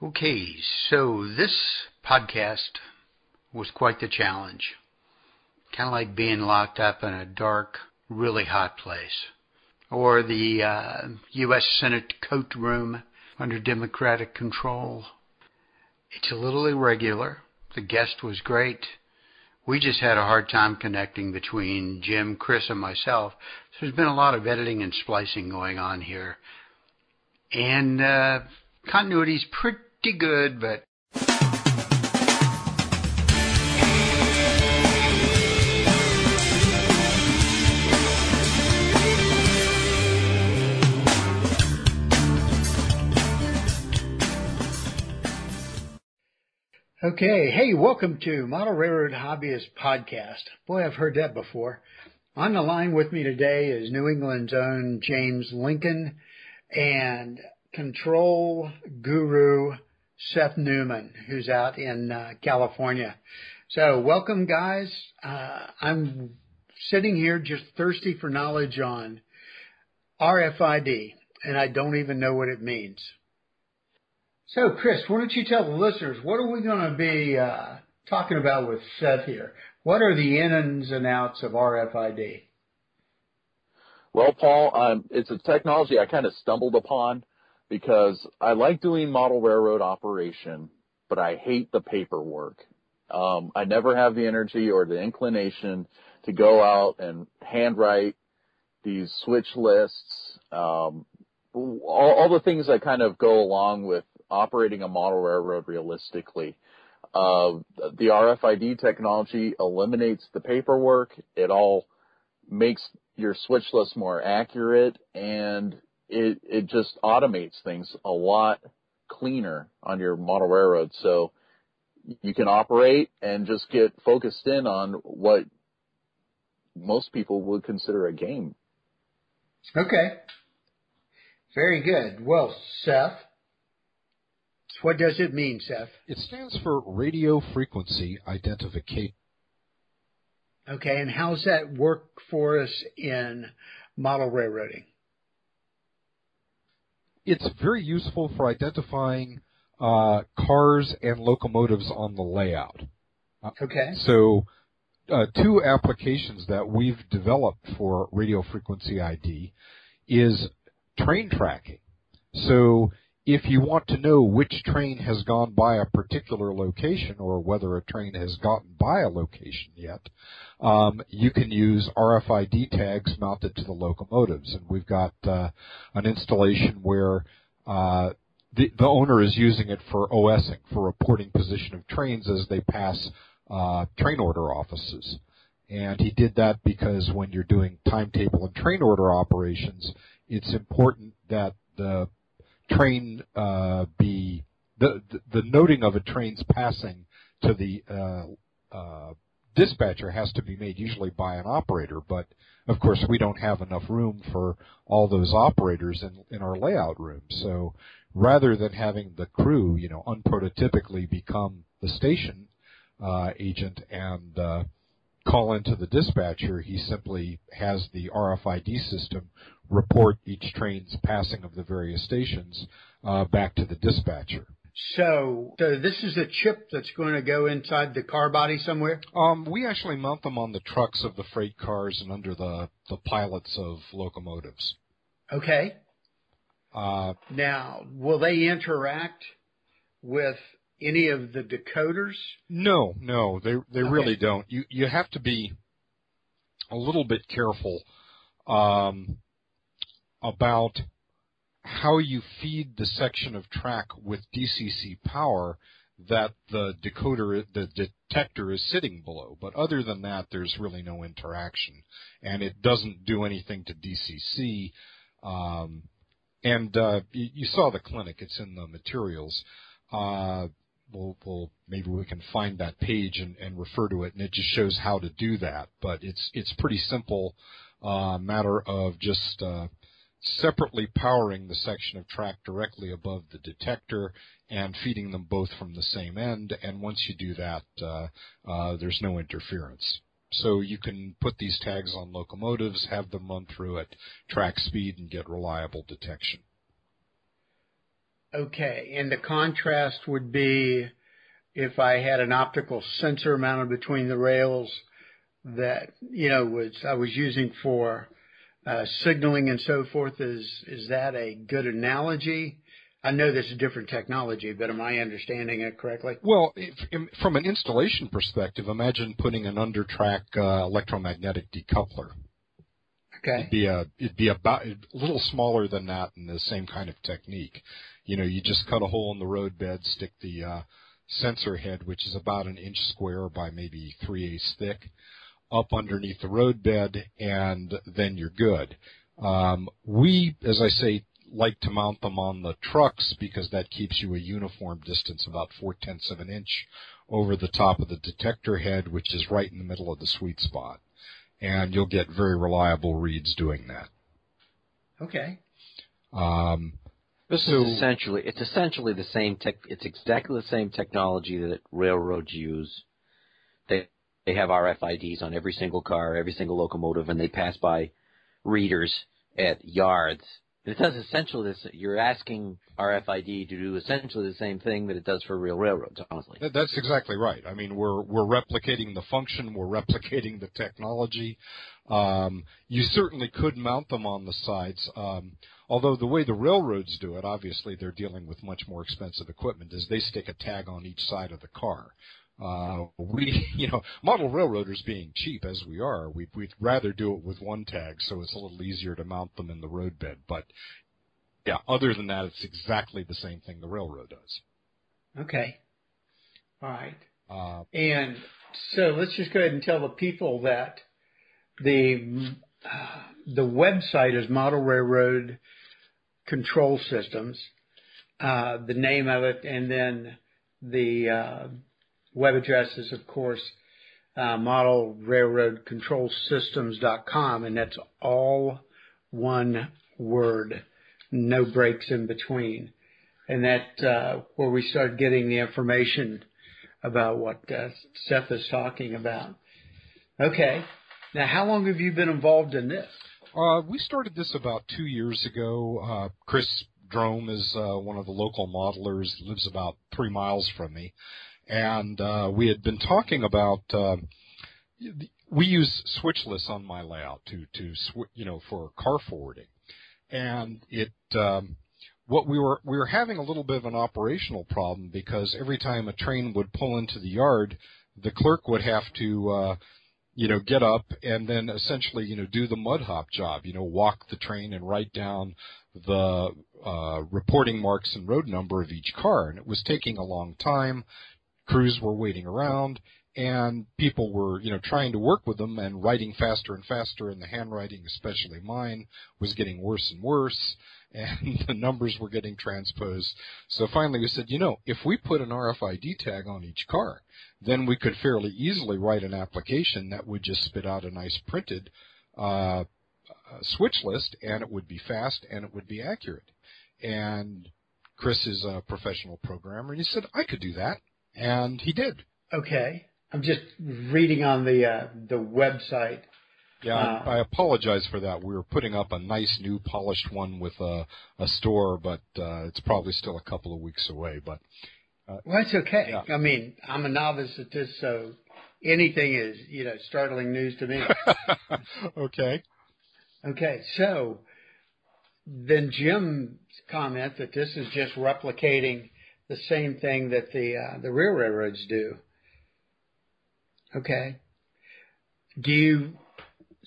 Okay, so this podcast was quite the challenge. Kind of like being locked up in a dark, really hot place. Or the uh, U.S. Senate coat room under Democratic control. It's a little irregular. The guest was great. We just had a hard time connecting between Jim, Chris, and myself. So there's been a lot of editing and splicing going on here. And uh, continuity's pretty good, but Okay, hey, welcome to Model Railroad Hobbyist Podcast. Boy, I've heard that before. On the line with me today is New England's own James Lincoln and control guru Seth Neumann, who's out in uh, California. So, welcome, guys. Uh, I'm sitting here just thirsty for knowledge on RFID, and I don't even know what it means. So, Chris, why don't you tell the listeners what are we going to be uh, talking about with Seth here? What are the ins and outs of RFID? Well, Paul, um, it's a technology I kind of stumbled upon because I like doing model railroad operation, but I hate the paperwork. Um, I never have the energy or the inclination to go out and handwrite these switch lists, um, all, all, the things that kind of go along with operating a model railroad realistically. Uh, the RFID technology eliminates the paperwork. It all makes your switch list more accurate and it it just automates things a lot cleaner on your model railroad. So you can operate and just get focused in on what most people would consider a game. Okay. Very good. Well, Seth, what does it mean, Seth? It stands for radio frequency identification. Okay, and how's that work for us in model railroading? It's very useful for identifying uh, cars and locomotives on the layout. Uh, okay. So, uh, two applications that we've developed for radio frequency ID is train tracking. So, if you want to know which train has gone by a particular location or whether a train has gotten by a location yet, um, you can use RFID tags mounted to the locomotives. And we've got uh, an installation where uh, the, the owner is using it for OSing, for reporting position of trains as they pass uh, train order offices. And he did that because when you're doing timetable and train order operations, it's important that the train uh, be the, the, the noting of a train's passing to the uh, uh, dispatcher has to be made usually by an operator, but of course we don't have enough room for all those operators in, in our layout room. So rather than having the crew, you know, unprototypically become the station uh, agent and uh, call into the dispatcher, he simply has the RFID system report each train's passing of the various stations uh, back to the dispatcher. So, so this is a chip that's going to go inside the car body somewhere? Um, we actually mount them on the trucks of the freight cars and under the, the pilots of locomotives. Okay. Uh, now, will they interact with any of the decoders? No, no, they they okay. really don't. You you have to be a little bit careful um, about how you feed the section of track with DCC power that the decoder, the detector is sitting below. But other than that, there's really no interaction, and it doesn't do anything to DCC. Um, and uh, you, you, saw the clinic; it's in the materials. Uh, we'll, we'll, maybe we can find that page and, and, refer to it, and it just shows how to do that. But it's it's pretty simple uh, matter of just uh, separately powering the section of track directly above the detector and feeding them both from the same end. And once you do that, uh, uh, there's no interference. So you can put these tags on locomotives, have them run through at track speed, and get reliable detection. Okay, and the contrast would be if I had an optical sensor mounted between the rails that you know was I was using for uh, signaling and so forth. Is is that a good analogy? I know this is different technology, but am I understanding it correctly? Well, if, from an installation perspective, imagine putting an under-track uh, electromagnetic decoupler. Okay. It'd be a it'd be about a little smaller than that in the same kind of technique. You know, you just cut a hole in the roadbed, stick the uh, sensor head, which is about an inch square by maybe three eighths thick, up underneath the roadbed, and then you're good. Um, we, as I say, like to mount them on the trucks because that keeps you a uniform distance, about four tenths of an inch, over the top of the detector head, which is right in the middle of the sweet spot and you'll get very reliable reads doing that. Okay. Um, this so, is essentially it's essentially the same tech. It's exactly the same technology that railroads use. They they have RFIDs on every single car, every single locomotive, and they pass by readers at yards it does essentially this. You're asking RFID to do essentially the same thing that it does for real railroads, honestly. That's exactly right. I mean, we're we're replicating the function, we're replicating the technology. Um, you certainly could mount them on the sides. Um, although the way the railroads do it, obviously they're dealing with much more expensive equipment, is they stick a tag on each side of the car. Uh, we, you know, model railroaders being cheap as we are, we'd, we'd rather do it with one tag so it's a little easier to mount them in the roadbed. But yeah, other than that, it's exactly the same thing the railroad does. Okay. All right. Uh, and so let's just go ahead and tell the people that the uh, the website is Model Railroad Control Systems, uh, the name of it, and then the uh, web address is, of course, uh, modelrailroadcontrolsystems.com, and that's all one word, no breaks in between. And that uh, where we start getting the information about what uh, Seth is talking about. Okay. Now, how long have you been involved in this? Uh, we started this about two years ago. Uh, Chris Drome is uh, one of the local modelers, lives about three miles from me and uh, we had been talking about. Uh, we use switch lists on my layout to to sw- you know for car forwarding, and it. Um, what we were we were having a little bit of an operational problem because every time a train would pull into the yard, the clerk would have to uh, you know, get up and then essentially, you know, do the mud hop job, you know, walk the train and write down the uh, reporting marks and road number of each car. And it was taking a long time. Crews were waiting around and people were, you know, trying to work with them and writing faster and faster. And the handwriting, especially mine, was getting worse and worse and the numbers were getting transposed. So finally we said, you know, if we put an RFID tag on each car, then we could fairly easily write an application that would just spit out a nice printed uh, switch list and it would be fast and it would be accurate. And Chris is a professional programmer and he said, I could do that and he did. Okay, I'm just reading on the uh, the website. Yeah, uh, I apologize for that. We were putting up a nice new polished one with a a store, but uh, it's probably still a couple of weeks away. But uh, well, that's okay. Yeah. I mean, I'm a novice at this, so anything is you know startling news to me. okay. Okay, so then Jim's comment that this is just replicating the same thing that the uh, the real railroads do. Okay. Do you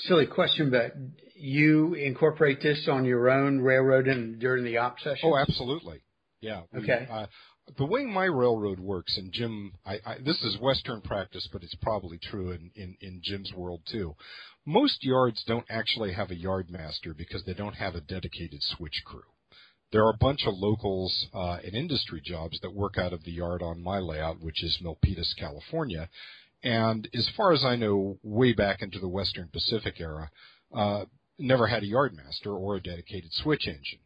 silly question, but you incorporate this on your own railroad and during the op session? Oh, absolutely. Yeah. We, okay. Uh, the way my railroad works, and Jim, I, I, this is Western practice, but it's probably true in, in, in Jim's world too. Most yards don't actually have a yard master because they don't have a dedicated switch crew there are a bunch of locals uh, and industry jobs that work out of the yard on my layout, which is Milpitas, California. And as far as I know, way back into the Western Pacific era, uh, never had a yardmaster or a dedicated switch engine.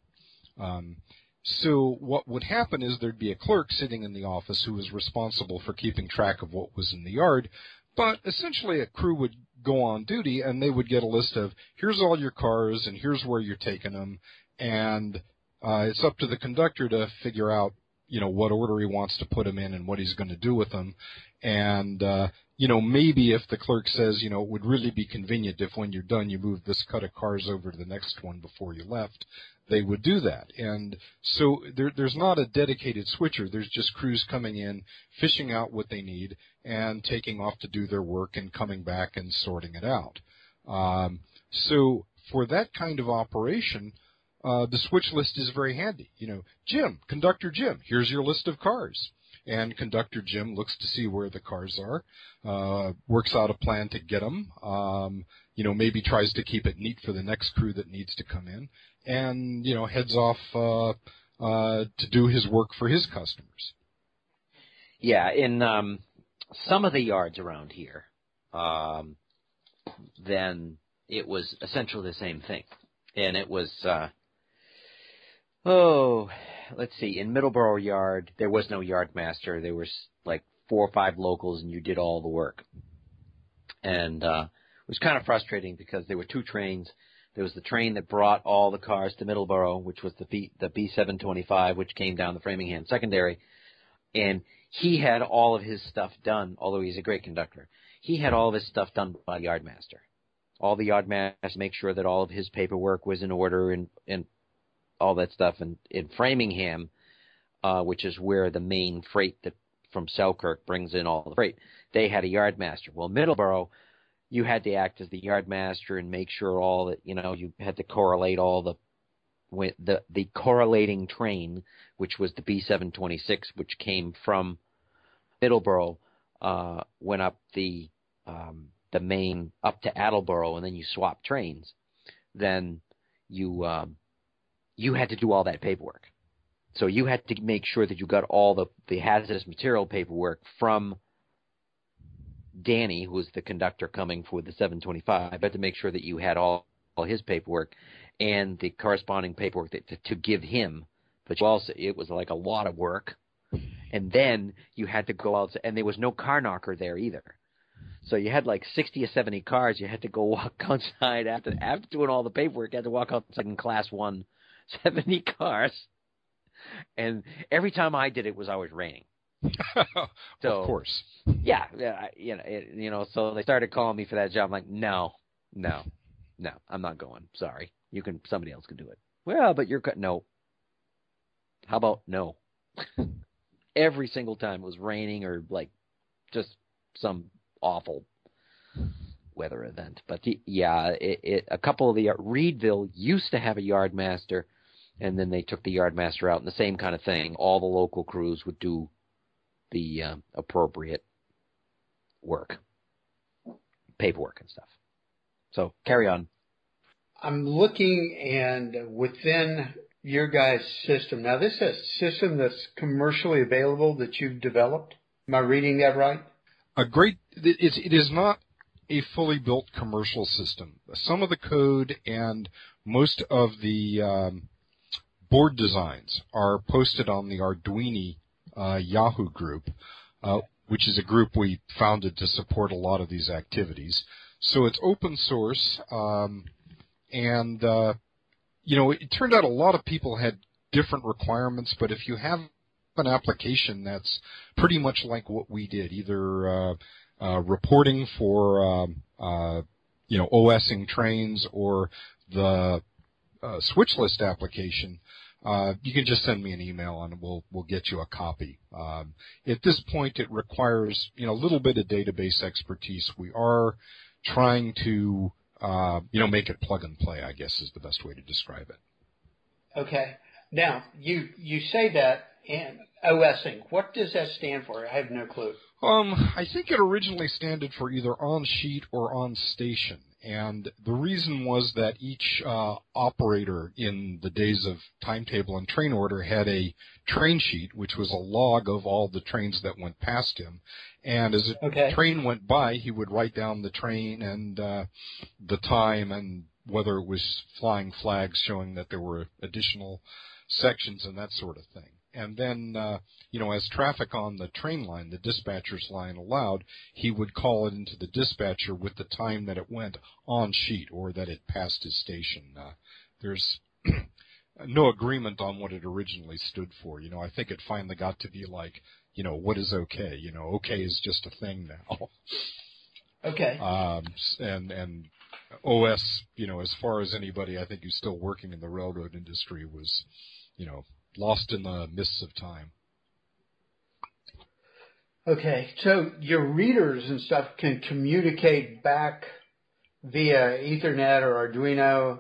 Um, so what would happen is there'd be a clerk sitting in the office who was responsible for keeping track of what was in the yard, but essentially a crew would go on duty and they would get a list of here's all your cars and here's where you're taking them and Uh, it's up to the conductor to figure out, you know, what order he wants to put them in and what he's going to do with them. And, uh, you know, maybe if the clerk says, you know, it would really be convenient if when you're done you move this cut of cars over to the next one before you left, they would do that. And so there, there's not a dedicated switcher. There's just crews coming in, fishing out what they need, and taking off to do their work and coming back and sorting it out. Um, so for that kind of operation, uh, the switch list is very handy. You know, Jim, conductor Jim, here's your list of cars. And conductor Jim looks to see where the cars are, uh, works out a plan to get them, um, you know, maybe tries to keep it neat for the next crew that needs to come in, and, you know, heads off, uh, uh, to do his work for his customers. Yeah, in, um, some of the yards around here, um, then it was essentially the same thing. And it was, uh, oh, let's see, in Middleborough Yard, there was no yard master. There was like four or five locals and you did all the work. And, uh, it was kind of frustrating because there were two trains. There was the train that brought all the cars to Middleborough, which was the B, the B725, which came down the Framingham Secondary. And he had all of his stuff done, although he's a great conductor. He had all of his stuff done by the yardmaster. All the yardmaster make sure that all of his paperwork was in order and and all that stuff. And in Framingham, uh, which is where the main freight that from Selkirk brings in all the freight, they had a yardmaster. Well, Middleborough, you had to act as the yardmaster and make sure all that you know you had to correlate all the the the correlating train, which was the B726, which came from Middleborough, uh, went up the um, the main up to Attleboro, and then you swap trains. Then you um, you had to do all that paperwork. So you had to make sure that you got all the the hazardous material paperwork from Danny, who was the conductor coming for the 725. I had to make sure that you had all all his paperwork and the corresponding paperwork that, to, to give him. But you also, it was like a lot of work. And then you had to go out, and there was no car knocker there either. So you had like 60 or 70 cars. You had to go walk outside after after doing all the paperwork. You had to walk outside in class one, 70 cars. And every time I did it was always raining. so, of course. Yeah, yeah, you know, it, you know. So they started calling me for that job. I'm like, no, no, no, I'm not going. Sorry. You can somebody else can do it. Well, but you're cut. No. How about no? Every single time it was raining or like just some awful weather event. But the, yeah, it, it, a couple of the uh, Readville used to have a yard master, and then they took the yardmaster out, and the same kind of thing. All the local crews would do the uh, appropriate work, paperwork and stuff. So carry on. I'm looking and within your guys' system. Now, this is a system that's commercially available that you've developed. Am I reading that right? A great. It's, it is not a fully built commercial system. Some of the code and most of the um, board designs are posted on the Arduini uh, Yahoo group, uh, which is a group we founded to support a lot of these activities. So it's open source. Um, and uh, you know, it turned out a lot of people had different requirements, but if you have an application that's pretty much like what we did, either uh, uh, reporting for um, uh, you know OSing trains or the uh, switch list application, uh, you can just send me an email and we'll we'll get you a copy. Um, at this point, it requires you know a little bit of database expertise. We are trying to uh, you know, make it plug and play, I guess is the best way to describe it. Okay. Now, you, you say that and OSing. What does that stand for? I have no clue. Um, I think it originally standed for either on sheet or on station. And the reason was that each uh, operator in the days of timetable and train order had a train sheet, which was a log of all the trains that went past him. And as a okay. train went by, he would write down the train and uh, the time and whether it was flying flags showing that there were additional sections and that sort of thing. And then, uh, you know, as traffic on the train line, the dispatcher's line allowed, he would call it into the dispatcher with the time that it went on sheet or that it passed his station. Uh, there's no agreement on what it originally stood for. You know, I think it finally got to be like, you know, what is okay? You know, okay is just a thing now. Okay. Um, and and OS, you know, as far as anybody, I think who's still working in the railroad industry was, you know, lost in the mists of time. Okay, so your readers and stuff can communicate back via Ethernet or Arduino.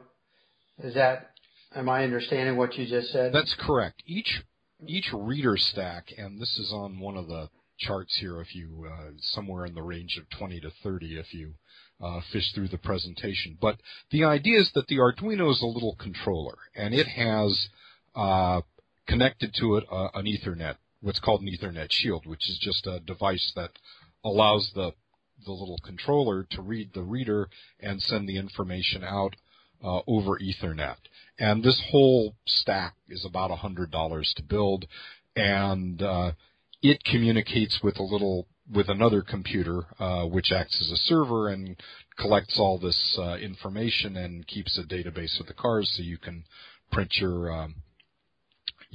Is that, am I understanding what you just said? That's correct. Each each reader stack, and this is on one of the charts here, if you uh, somewhere in the range of 20 to 30, if you uh, fish through the presentation. But the idea is that the Arduino is a little controller, and it has uh, connected to it uh, an Ethernet what's called an Ethernet shield, which is just a device that allows the the little controller to read the reader and send the information out uh, over Ethernet. And this whole stack is about a hundred dollars to build, and uh, it communicates with a little with another computer, uh, which acts as a server and collects all this uh, information and keeps a database of the cars, so you can print your um,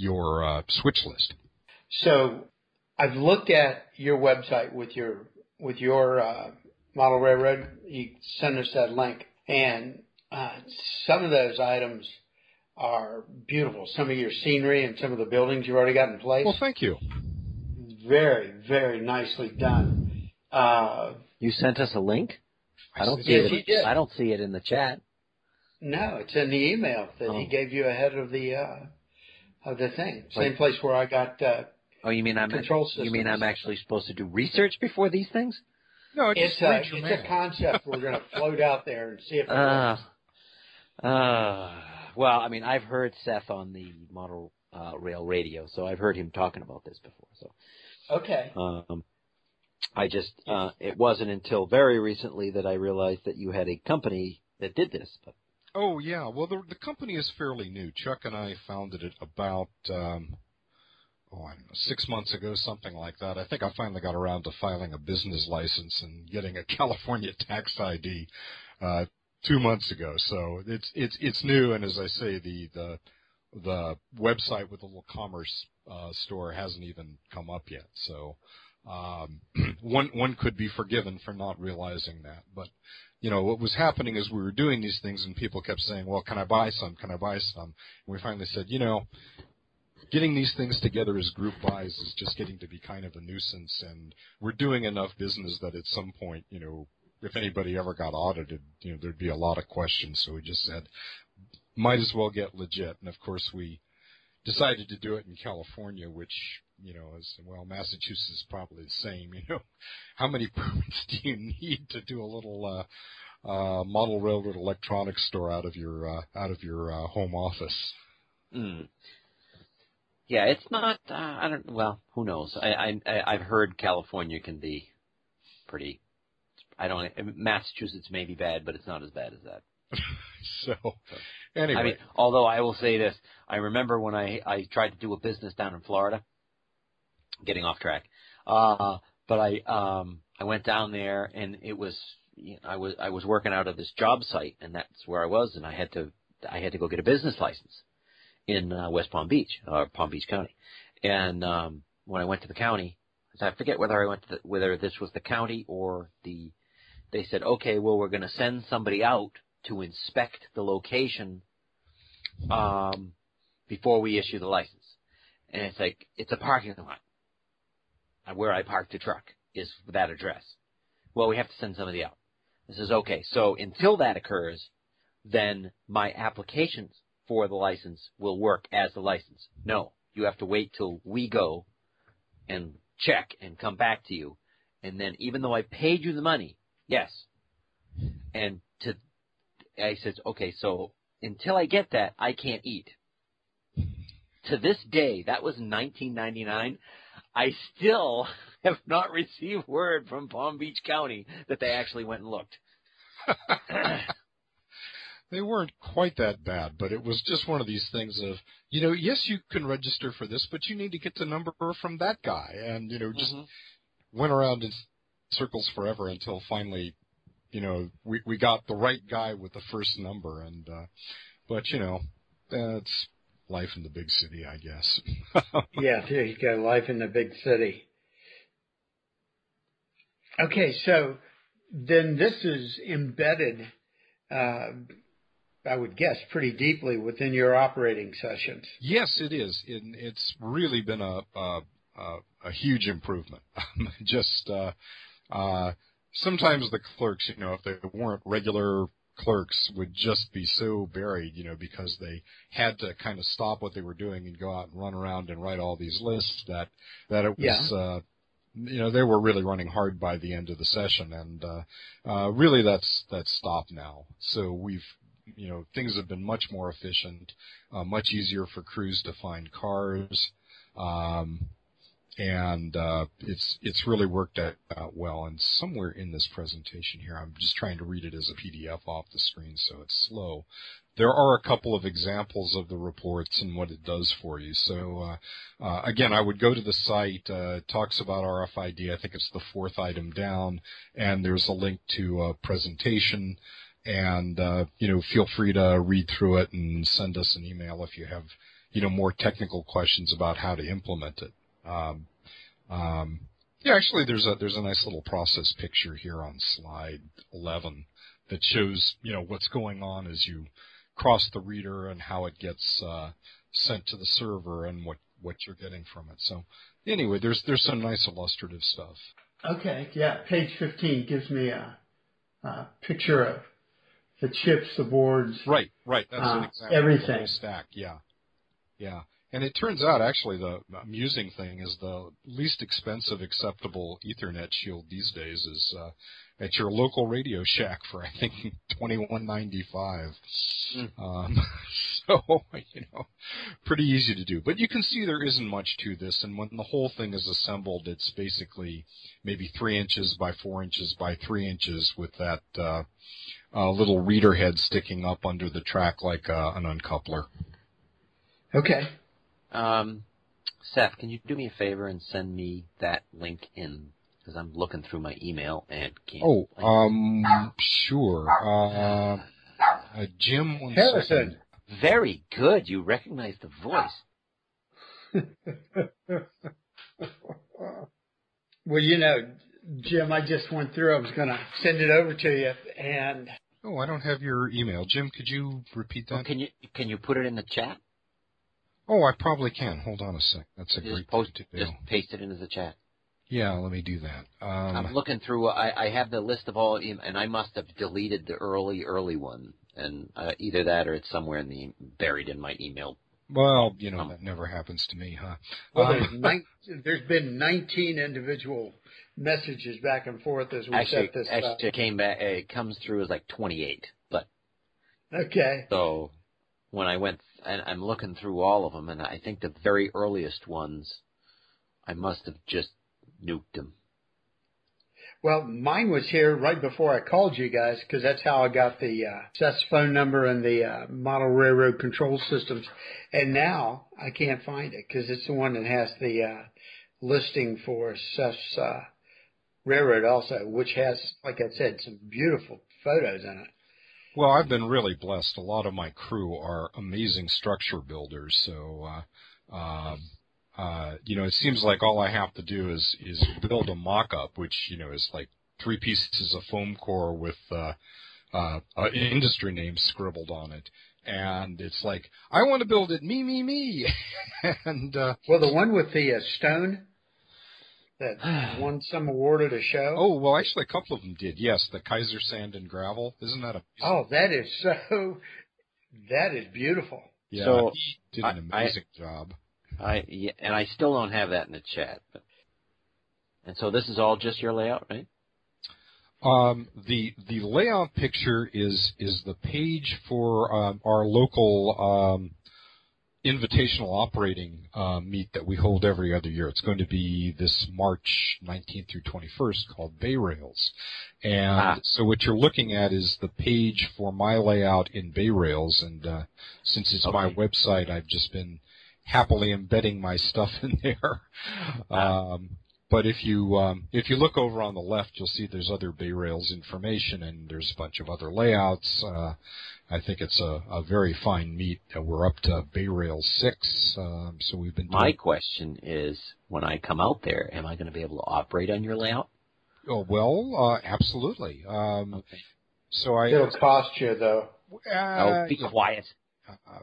your uh, switch list. So I've looked at your website with your with your uh, model railroad. You sent us that link, and uh, some of those items are beautiful. Some of your scenery and some of the buildings you've already got in place. Well, thank you. Very, very nicely done. Uh, You sent us a link? I don't see Yes, it. I don't see it in the chat. no, it's in the email that he Oh. gave you ahead of the uh, of the thing. Same Wait. place where I got. Uh, Oh, you mean I'm Control you mean. I'm actually supposed to do research before these things? No, it's just a it's a concept we're going to float out there and see if it Uh, works. uh, well, I mean, I've heard Seth on the model uh, rail radio, so I've heard him talking about this before. So, Okay. um, I just uh, it wasn't until very recently that I realized that you had a company that did this. But Oh yeah, well the the company is fairly new. Chuck and I founded it about um, oh I don't know six months ago, something like that. I think I finally got around to filing a business license and getting a California tax ID uh, two months ago. So it's it's it's new, and as I say, the the the website with the little commerce uh, store hasn't even come up yet. So um, one one could be forgiven for not realizing that, but you know, what was happening is we were doing these things and people kept saying, well, can I buy some? Can I buy some? And we finally said, you know, getting these things together as group buys is just getting to be kind of a nuisance and we're doing enough business that at some point, you know, if anybody ever got audited, you know, there'd be a lot of questions. So we just said, might as well get legit. And of course we decided to do it in California, which, you know, is, well, Massachusetts is probably the same, you know. How many permits do you need to do a little, uh, uh, model railroad electronics store out of your, uh, out of your, uh, home office? mm. yeah, it's not. Uh, I don't. Well, who knows? I, I I- I've heard California can be pretty. I don't. Massachusetts may be bad, but it's not as bad as that. So, anyway. I mean, although I will say this, I remember when I I tried to do a business down in Florida. Getting off track, uh, but I um I went down there and it was you know, I was I was working out of this job site and that's where I was and I had to I had to go get a business license in uh, West Palm Beach or Palm Beach County, and um when I went to the county, I forget whether I went to the, whether this was the county or the they said okay well we're going to send somebody out to inspect the location um, before we issue the license. And it's like, it's a parking lot. Uh, Where I parked the truck is that address. Well, we have to send somebody out. This is okay. So until that occurs, then my applications for the license will work as the license. No, you have to wait till we go and check and come back to you. And then even though I paid you the money, yes, and to I said, okay, so until I get that, I can't eat. To this day, that was 1999. I still have not received word from Palm Beach County that they actually went and looked. they weren't quite that bad, but it was just one of these things of, you know, yes, you can register for this, but you need to get the number from that guy. And, you know, just Mhm. went around in circles forever until finally, you know, we, we got the right guy with the first number. And, uh, but, you know, that's, life in the big city, I guess. yeah, there you go. Life in the big city. Okay, so then this is embedded, uh, I would guess, pretty deeply within your operating sessions. Yes, it is. It, it's really been a a, a huge improvement. Just uh, uh, sometimes the clerks, you know, if they weren't regular clerks would just be so buried, you know, because they had to kind of stop what they were doing and go out and run around and write all these lists that that it was yeah. uh you know they were really running hard by the end of the session. And uh uh really that's that's stopped now. So we've you know things have been much more efficient uh much easier for crews to find cars. Um and uh, it's it's really worked out, out well. And somewhere in this presentation here, I'm just trying to read it as a PDF off the screen, so it's slow. There are a couple of examples of the reports and what it does for you. So uh, uh, again, I would go to the site. Uh, talks about RFID. I think it's the fourth item down, and there's a link to a presentation. And uh, you know, feel free to read through it and send us an email if you have you know more technical questions about how to implement it. Um, um, yeah, actually, there's a there's a nice little process picture here on slide 11 that shows you know what's going on as you cross the reader and how it gets uh, sent to the server and what what you're getting from it. So anyway, there's there's some nice illustrative stuff. Okay, yeah, page 15 gives me a, a picture of the chips, the boards. Right, right. That's uh, an example. Everything. stack. Yeah, yeah. And it turns out actually the amusing thing is the least expensive acceptable Ethernet shield these days is uh, at your local Radio Shack for I think twenty one ninety five. Mm. Um, so you know, pretty easy to do. But you can see there isn't much to this, and when the whole thing is assembled, it's basically maybe three inches by four inches by three inches with that uh, uh, little reader head sticking up under the track like uh, an uncoupler. Okay. Um, Seth, can you do me a favor and send me that link in? Because I'm looking through my email and can't. Oh, um, sure. Uh, uh, Jim. One Harrison. Second. Very good. You recognize the voice. well, you know, Jim, I just went through. I was going to send it over to you, and oh, I don't have your email. Jim, could you repeat that? can you can you put it in the chat? Oh, I probably can. Hold on a sec. That's a just great post, thing to do. Just paste it into the chat. Yeah, let me do that. Um, I'm looking through. I, I have the list of all, and I must have deleted the early, early one, and uh, either that or it's somewhere in the buried in my email. Well, you know um, that never happens to me, huh? Well, um, there's, nine, there's been 19 individual messages back and forth as we actually, set this. Actually, up. it came back. It comes through as like 28, but okay. So when I went and I'm looking through all of them, and I think the very earliest ones, I must have just nuked them. Well, mine was here right before I called you guys because that's how I got the uh, Seth's phone number and the uh, model railroad control systems. And now I can't find it because it's the one that has the uh, listing for Seth's uh, railroad also, which has, like I said, some beautiful photos in it. Well, I've been really blessed. A lot of my crew are amazing structure builders. So, uh, uh, uh, you know, it seems like all I have to do is is build a mock-up, which you know is like three pieces of foam core with uh, uh, an industry name scribbled on it, and it's like I want to build it, me, me, me, and uh, well, the one with the uh, stone that won some award at a show? Oh, well, actually, a couple of them did. Yes, the Kaiser Sand and Gravel. Isn't that a? Oh, that is so. That is beautiful. Yeah, so he did an amazing I, job. I yeah, and I still don't have that in the chat. But, and so this is all just your layout, right? Um, the the layout picture is is the page for um, our local um, invitational operating uh, meet that we hold every other year. It's going to be this March 19th through 21st called Bay Rails. And ah. so what you're looking at is the page for my layout in Bay Rails. And uh, since it's okay. my website, I've just been happily embedding my stuff in there. Ah. Um, but if you um, if you look over on the left, you'll see there's other Bay Rails information and there's a bunch of other layouts. Uh, I think it's a, a very fine meet. Uh, we're up to Bay Rail six, um, so we've been. My question is, when I come out there, am I going to be able to operate on your layout? Oh well, uh, absolutely. Um, Okay. So I. It'll cost you though. Uh, oh, be yeah, quiet. uh,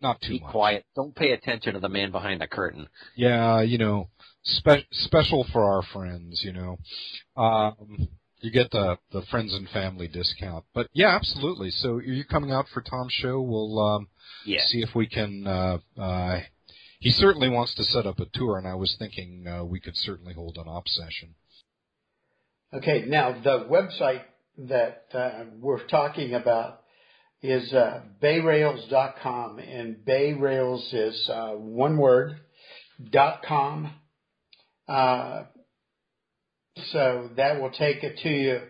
not too Be much. quiet. Don't pay attention to the man behind the curtain. Yeah, you know, spe- special for our friends, you know. Um, you get the the friends and family discount. But yeah, absolutely. So are you coming out for Tom's show? We'll um, Yeah. see if we can. Uh, uh, he certainly wants to set up a tour, and I was thinking uh, we could certainly hold an op session. Okay, now the website that uh, we're talking about is uh, bayrails.com, and bayrails is uh, one word, dot com. Uh, so that will take it to you,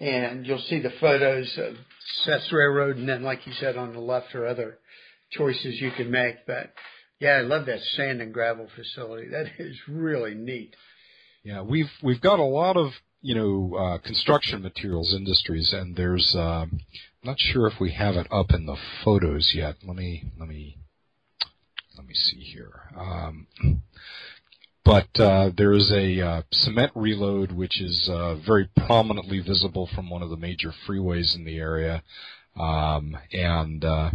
and you'll see the photos of Seth's Railroad, and then, like you said, on the left are other choices you can make. But yeah, I love that sand and gravel facility. That is really neat. Yeah, we've we've got a lot of you know uh, construction materials industries, and there's um, I'm not sure if we have it up in the photos yet. Let me let me let me see here. Um, but uh, there is a uh, cement reload which is uh, very prominently visible from one of the major freeways in the area, um, and uh,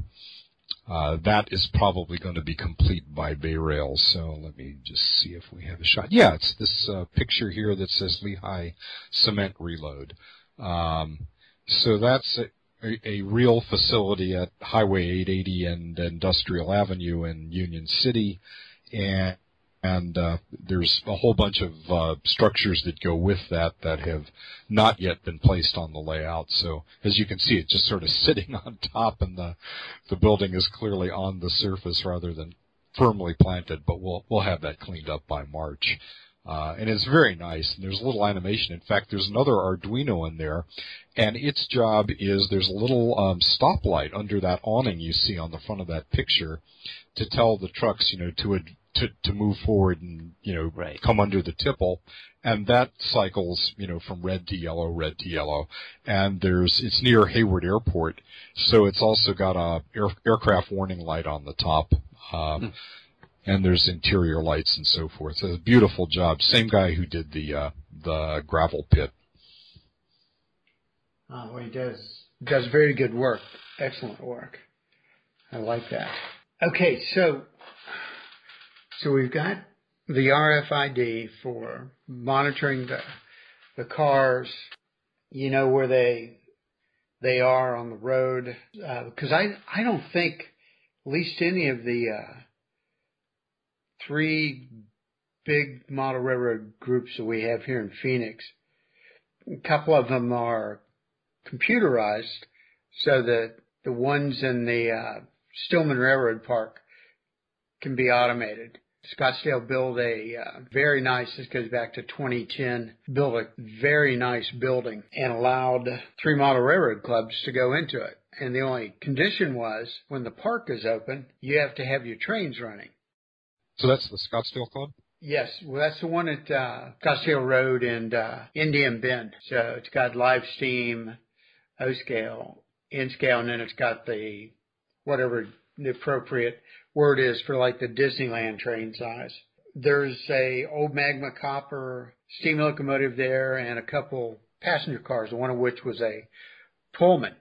uh, that is probably going to be complete by Bay Rail. So let me just see if we have a shot. Yeah, it's this uh, picture here that says Lehigh Cement Reload. Um, so that's a, a, a real facility at Highway 880 and Industrial Avenue in Union City, and and uh, there's a whole bunch of uh, structures that go with that that have not yet been placed on the layout. So as you can see, it's just sort of sitting on top, and the the building is clearly on the surface rather than firmly planted. But we'll we'll have that cleaned up by March. Uh, and it's very nice. And there's a little animation. In fact, there's another Arduino in there, and its job is there's a little um, stoplight under that awning you see on the front of that picture to tell the trucks, you know, to ad- to to move forward and you know Right. come under the tipple, and that cycles you know from red to yellow, red to yellow, and there's it's near Hayward Airport, so it's also got a air, aircraft warning light on the top. Um, and there's interior lights and so forth. So it's a beautiful job. Same guy who did the uh, the gravel pit. Oh, well, he does does very good work. Excellent work. I like that. Okay, so so we've got the RFID for monitoring the the cars. You know where they they are on the road because I I don't think at least any of the uh, three big model railroad groups that we have here in Phoenix. A couple of them are computerized so that the ones in the uh, Stillman Railroad Park can be automated. Scottsdale built a uh, very nice, this goes back to 2010, built a very nice building and allowed three model railroad clubs to go into it. And the only condition was when the park is open, you have to have your trains running. So that's the Scottsdale Club. Yes, well, that's the one at uh, Scottsdale Road and uh, Indian Bend. So it's got live steam, O scale, N scale, and then it's got the whatever the appropriate word is for like the Disneyland train size. There's a old Magma copper steam locomotive there and a couple passenger cars, one of which was a Pullman.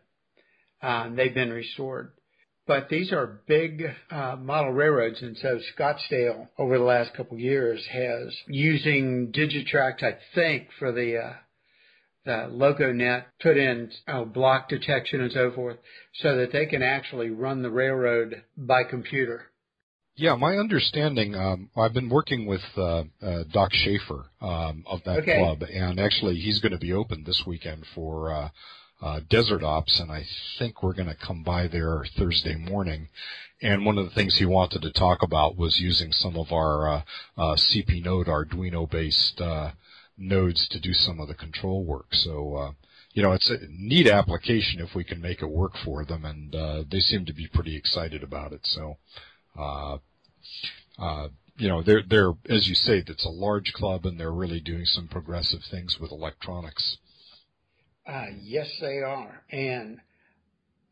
Um, they've been restored. But these are big uh, model railroads, and so Scottsdale over the last couple of years has using Digitrax, I think, for the uh, the LocoNet, put in uh, block detection and so forth, so that they can actually run the railroad by computer. Yeah, my understanding. Um, I've been working with uh, uh, Doc Schaefer um, of that Okay. club, and actually he's going to be open this weekend for uh, uh, Desert Ops, and I think we're going to come by there Thursday morning. And one of the things he wanted to talk about was using some of our uh, uh, CP Node Arduino-based uh, nodes to do some of the control work. So. Uh, you know, it's a neat application if we can make it work for them, and uh, they seem to be pretty excited about it. So, uh, uh, you know, they're they're as you say, it's a large club, and they're really doing some progressive things with electronics. Uh, yes, they are, and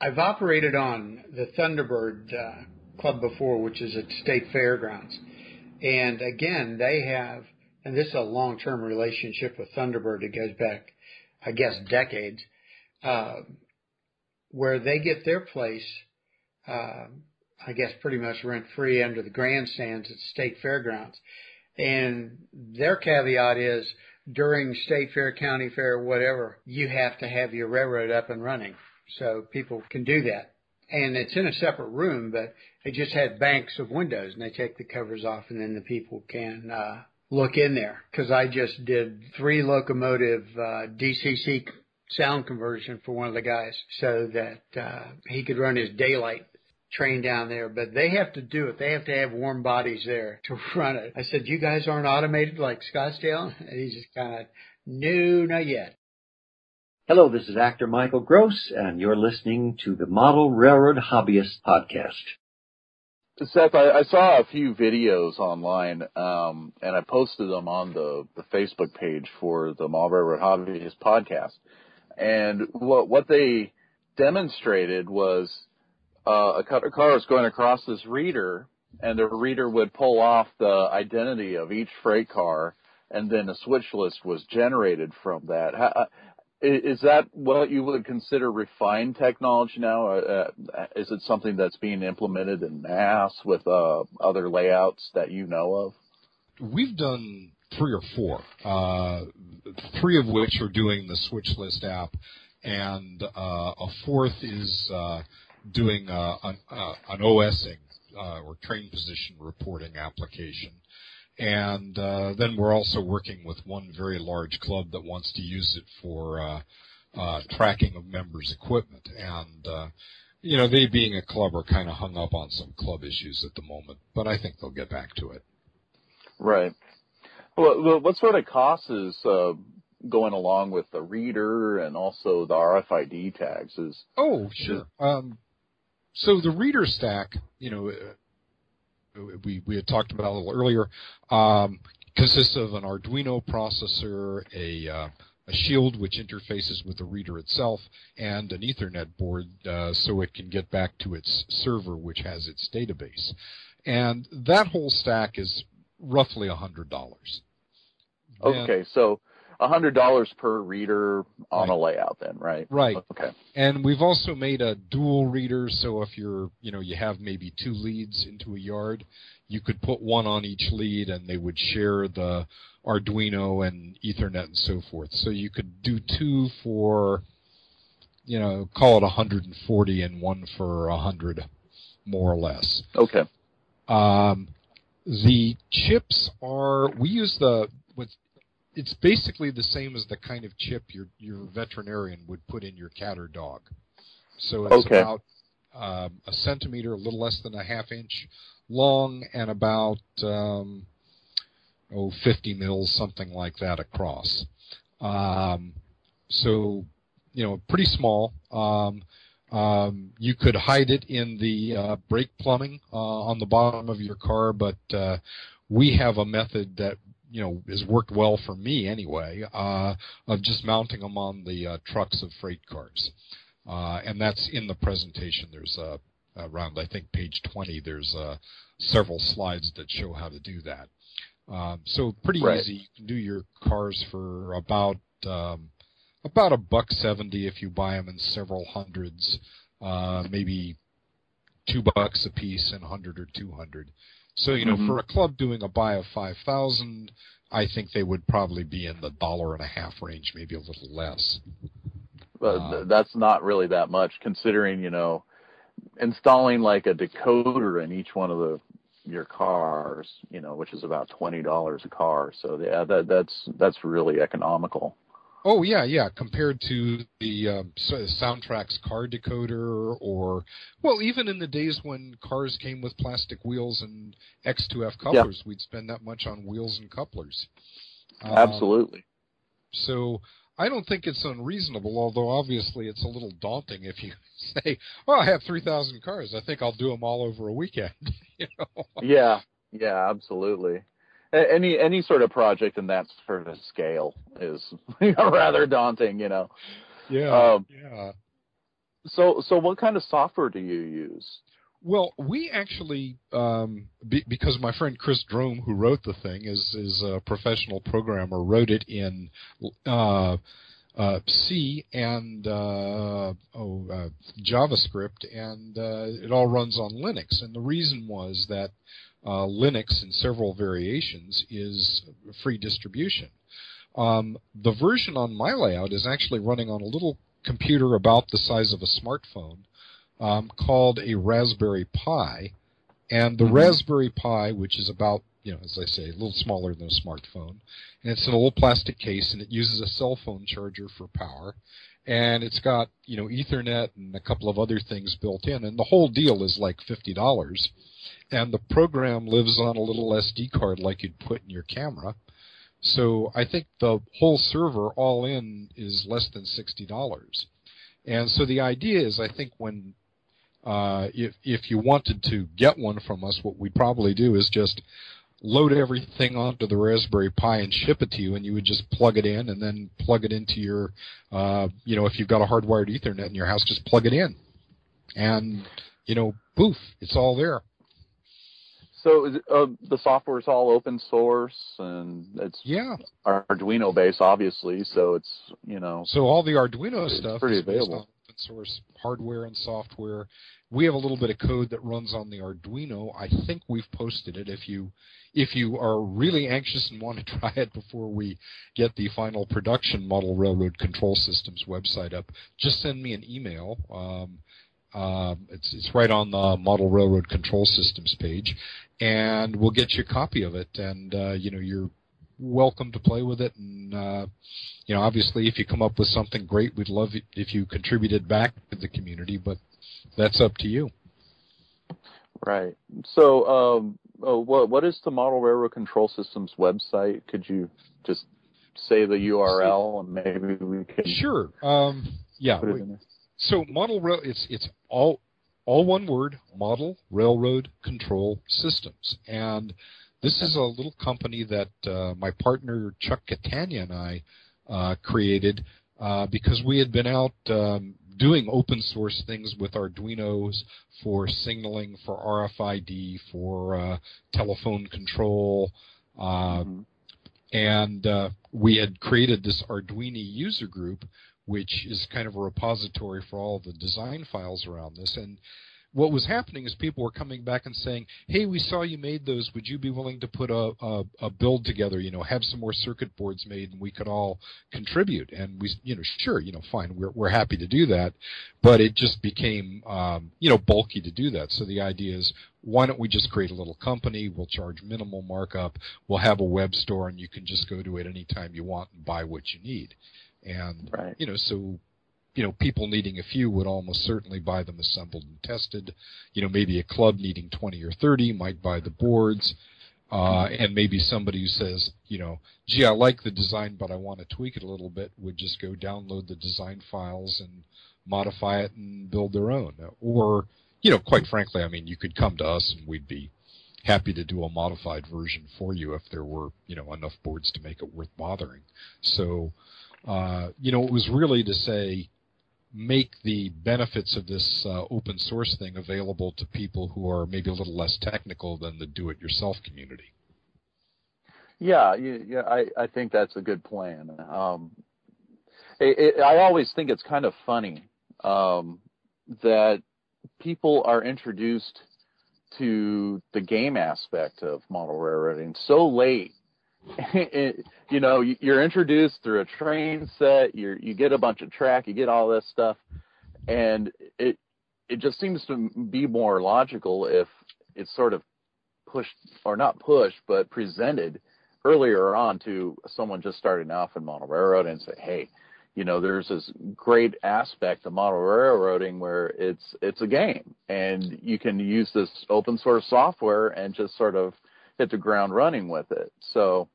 I've operated on the Thunderbird uh, Club before, which is at State Fairgrounds, and again, they have, and this is a long-term relationship with Thunderbird that goes back, I guess, decades, uh, where they get their place. Uh, I guess pretty much rent free under the grandstands at State Fairgrounds. And their caveat is during state fair, county fair, whatever, you have to have your railroad up and running. So people can do that. And it's in a separate room, but it just had banks of windows and they take the covers off and then the people can, uh, look in there. Cause I just did three locomotive, uh, DCC sound conversion for one of the guys so that, uh, he could run his daylight train down there, but they have to do it. They have to have warm bodies there to run it. I said, you guys aren't automated like Scottsdale? And he's just kind of, no, not yet. Hello, this is actor Michael Gross, and you're listening to the Model Railroad Hobbyist Podcast. Seth, I, I saw a few videos online, um, and I posted them on the, the Facebook page for the Railroad Hobbyist Podcast. And what, what they demonstrated was uh, a car was going across this reader, and the reader would pull off the identity of each freight car, and then a switch list was generated from that. How, is that what you would consider refined technology now? Uh, uh, is it something that's being implemented in mass with uh, other layouts that you know of? We've done three or four, three of which are doing the switch list app, and a fourth is doing an, OSing or train position reporting application. And uh, then we're also working with one very large club that wants to use it for uh, uh, tracking of members' equipment. And uh, you know, they being a club are kind of hung up on some club issues at the moment, but I think they'll get back to it. Right. Well, what sort of costs is uh, going along with the reader and also the RFID tags? Is oh sure. Um, so the reader stack, you know, we we had talked about a little earlier, um, consists of an Arduino processor, a uh, a shield which interfaces with the reader itself, and an Ethernet board uh, so it can get back to its server, which has its database. And that whole stack is roughly a hundred dollars. Okay, so hundred dollars per reader on right. a layout then, right? Right. Okay. And we've also made a dual reader, so if you're, you know, you have maybe two leads into a yard, you could put one on each lead, and they would share the Arduino and Ethernet and so forth. So you could do two for, you know, call it 140 and one for 100, more or less. Okay. Um, the chips are we use the it's basically the same as the kind of chip your your veterinarian would put in your cat or dog. So it's okay. about um, a centimeter, a little less than a half inch long, and about um, oh 50 mils, something like that across. Um, so you know, pretty small. Um, um, you could hide it in the uh, brake plumbing uh, on the bottom of your car, but uh, we have a method that you know has worked well for me anyway uh, of just mounting them on the uh, trucks of freight cars, uh, and that's in the presentation. There's a around I think page 20. There's uh, several slides that show how to do that. Um, so pretty right. easy. You can do your cars for about um, about a buck seventy if you buy them in several hundreds, uh, maybe two bucks a piece and hundred or two hundred. So, you know, mm-hmm. for a club doing a buy of 5,000, I think they would probably be in the dollar and a half range, maybe a little less. But uh, that's not really that much considering, you know, installing like a decoder in each one of the your cars, you know, which is about twenty dollars a car. So yeah, that that's that's really economical. Oh yeah, yeah. Compared to the um, SoundTraxx car decoder, or well, even in the days when cars came with plastic wheels and X2F couplers, yeah. we'd spend that much on wheels and couplers. Um, Absolutely. Um, so I don't think it's unreasonable, although obviously it's a little daunting if you say, "Well, I have three thousand cars. I think I'll do them all over a weekend." you know? Yeah, Yeah, absolutely. Any any sort of project in that sort of scale is rather daunting, you know. Yeah. Um, yeah. So so what kind of software do you use? Well, we actually, um, be, because my friend Chris Drome, who wrote the thing, is is a professional programmer, wrote it in uh, uh, C and uh, oh, uh, JavaScript, and uh, it all runs on Linux. And the reason was that uh, Linux, in several variations, is free distribution. Um, the version on my layout is actually running on a little computer about the size of a smartphone um, called a Raspberry Pi. And the mm-hmm. Raspberry Pi, which is about, you know, as I say, a little smaller than a smartphone, and it's in a little plastic case, and it uses a cell phone charger for power, and it's got, you know, Ethernet and a couple of other things built in, and the whole deal is like fifty dollars, and the program lives on a little SD card like you'd put in your camera. So I think the whole server all in is less than sixty dollars. And so the idea is I think when uh, if if you wanted to get one from us, what we'd probably do is just load everything onto the Raspberry Pi and ship it to you, and you would just plug it in, and then plug it into your, uh, you know, if you've got a hardwired Ethernet in your house, just plug it in, and you know, poof, it's all there. So uh, the software is all open source, and it's yeah Arduino based, obviously. So it's you know. So all the Arduino stuff pretty is available. open source hardware and software. We have a little bit of code that runs on the Arduino. I think we've posted it. If you if you are really anxious and want to try it before we get the final production model railroad control systems website up, just send me an email. Um, uh, it's it's right on the Model Railroad Control Systems page, and we'll get you a copy of it. And uh, you know you're welcome to play with it. And uh, you know, obviously, if you come up with something great, we'd love it if you contributed back to the community. But that's up to you. Right. So, um, oh, what what is the Model Railroad Control Systems website? Could you just say the URL and maybe we can sure. Um, yeah. So model rail, it's it's all all one word, model railroad control systems, and this is a little company that uh, my partner Chuck Catania and I uh, created uh, because we had been out um, doing open source things with Arduinos for signaling, for RFID, for uh, telephone control. Uh, mm-hmm. And uh, we had created this Arduino user group which is kind of a repository for all the design files around this. And what was happening is people were coming back and saying, "Hey, we saw you made those. Would you be willing to put a, a, a build together? You know, have some more circuit boards made, and we could all contribute." And we, you know, sure, you know, fine, we're we're happy to do that, but it just became, um, you know, bulky to do that. So the idea is, why don't we just create a little company? We'll charge minimal markup. We'll have a web store, and you can just go to it anytime you want and buy what you need. And right. you know, so you know, people needing a few would almost certainly buy them assembled and tested. You know, maybe a club needing 20 or 30 might buy the boards. Uh, and maybe somebody who says, you know, gee, I like the design, but I want to tweak it a little bit, would just go download the design files and modify it and build their own. Or, you know, quite frankly, I mean, you could come to us and we'd be happy to do a modified version for you if there were, you know, enough boards to make it worth bothering. So, uh, you know, it was really to say, make the benefits of this uh, open source thing available to people who are maybe a little less technical than the do-it-yourself community. Yeah, yeah, I, I think that's a good plan. Um, it, it, I always think it's kind of funny um, that people are introduced to the game aspect of model railroading so late you know, you're introduced through a train set. You you get a bunch of track. You get all this stuff, and it it just seems to be more logical if it's sort of pushed or not pushed, but presented earlier on to someone just starting off in model railroad and say, hey, you know, there's this great aspect of model railroading where it's it's a game, and you can use this open source software and just sort of hit the ground running with it. So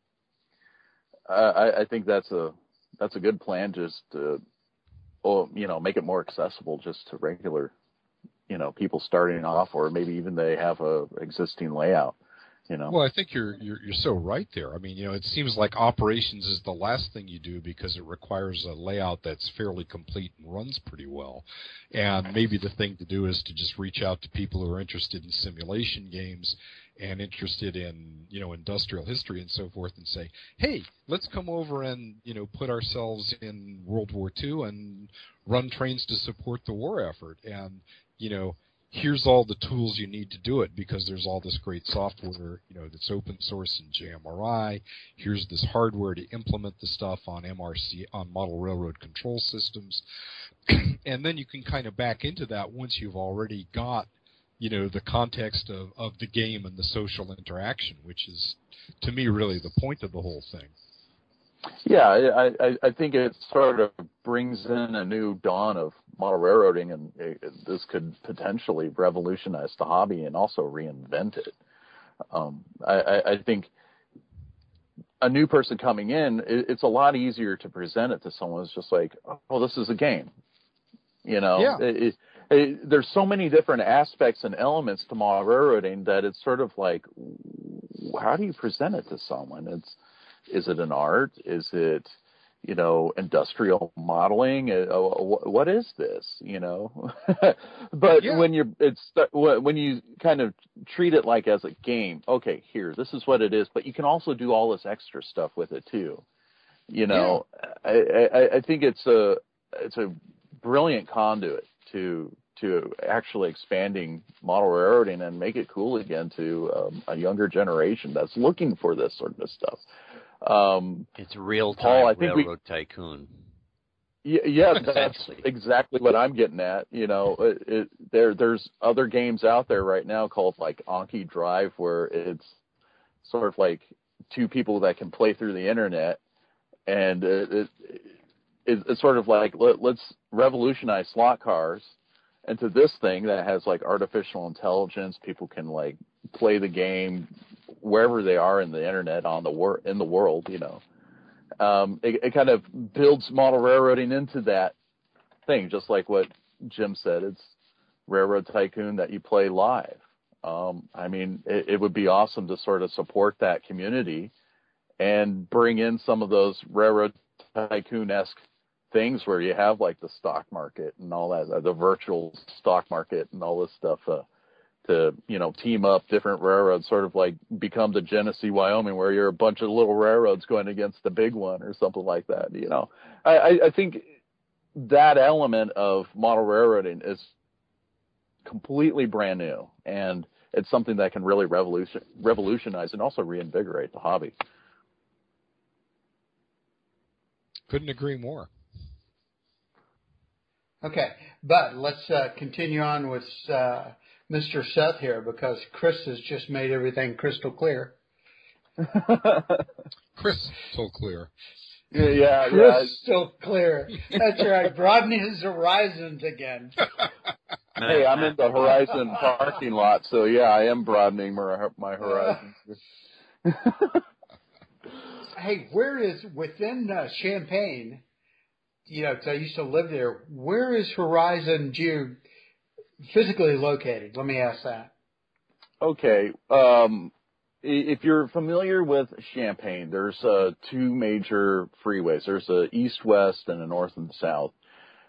I, I think that's a that's a good plan. Just to, well, you know, make it more accessible just to regular, you know, people starting off, or maybe even they have a existing layout. You know. Well, I think you're you're you're so right there. I mean, you know, it seems like operations is the last thing you do because it requires a layout that's fairly complete and runs pretty well. And maybe the thing to do is to just reach out to people who are interested in simulation games and interested in you know industrial history and so forth and say hey let's come over and you know put ourselves in world war ii and run trains to support the war effort and you know here's all the tools you need to do it because there's all this great software, you know, that's open source in JMRI. Here's this hardware to implement the stuff on MRC, on model railroad control systems. and then you can kind of back into that once you've already got, you know, the context of, of the game and the social interaction, which is, to me, really the point of the whole thing. Yeah, I, I, I think it sort of brings in a new dawn of model railroading, and it, this could potentially revolutionize the hobby and also reinvent it. Um, I, I think a new person coming in, it, it's a lot easier to present it to someone who's just like, oh, this is a game. You know, yeah. it, it, there's so many different aspects and elements to model railroading that it's sort of like, how do you present it to someone? It's is it an art? Is it, you know, industrial modeling? Uh, what is this? You know, but Yeah. when you're, it's when you kind of treat it like as a game. Okay, here, this is what it is, but you can also do all this extra stuff with it too. You know, I, I, I think it's a it's a brilliant conduit to to actually expanding model railroading and make it cool again to um, a younger generation that's looking for this sort of stuff. Um, It's real Paul, time I think we- tycoon. yeah, yeah, that's exactly what I'm getting at. You know, it, it, there there's other games out there right now called like Anki Drive where it's sort of like two people that can play through the internet, and it, it, it it's sort of like let, let's revolutionize slot cars into this thing that has like artificial intelligence. People can like play the game wherever they are in the internet on the wor- in the world. You know um, it, it kind of builds model railroading into that thing, just like what Jim said. It's railroad tycoon that you play live. Um, I mean, it, it would be awesome to sort of support that community and bring in some of those railroad tycoon esque things where you have like the stock market and all that, uh, the virtual stock market and all this stuff. Uh, to you know team up different railroads, sort of like become the Genesee, Wyoming, where you're a bunch of little railroads going against the big one or something like that. You know, I, I, think that element of model railroading is completely brand new, and it's something that can really revolution revolutionize and also reinvigorate the hobby. Couldn't agree more. Okay, but let's uh, continue on with uh, Mr. Seth here because Chris has just made everything crystal clear. Chris, so clear. yeah, yeah, yeah. Clear. That's right. Broaden his horizons again. Hey, I'm in the Horizon parking lot, so yeah, I am broadening my, my horizons. Hey, where is within uh, Champaign? You know, 'cause I used to live there. Where is Horizon Geo physically located? Let me ask that. Okay. Um, if you're familiar with Champaign, there's uh, two major freeways. There's a east-west and a north and south.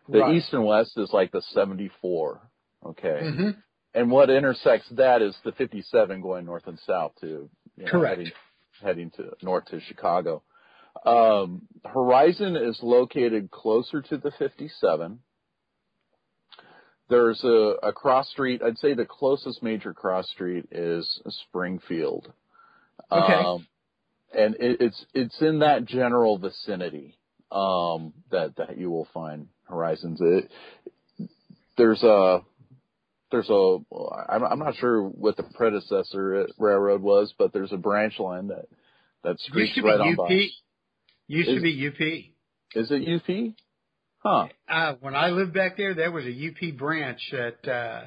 The Right. east and west is like the 74. Okay. hmm And what intersects that is the 57 going north and south to you know, Correct. Heading, heading to north to Chicago. Um, Horizon is located closer to the 57. There's a, a cross street. I'd say the closest major cross street is Springfield. Okay. Um, and it, it's it's in that general vicinity um, that that you will find Horizons. It, there's a there's a I'm, I'm not sure what the predecessor railroad was, but there's a branch line that that streaks right on by. Used to be UP. Is it UP? Huh. Uh, when I lived back there, there was a UP branch that uh,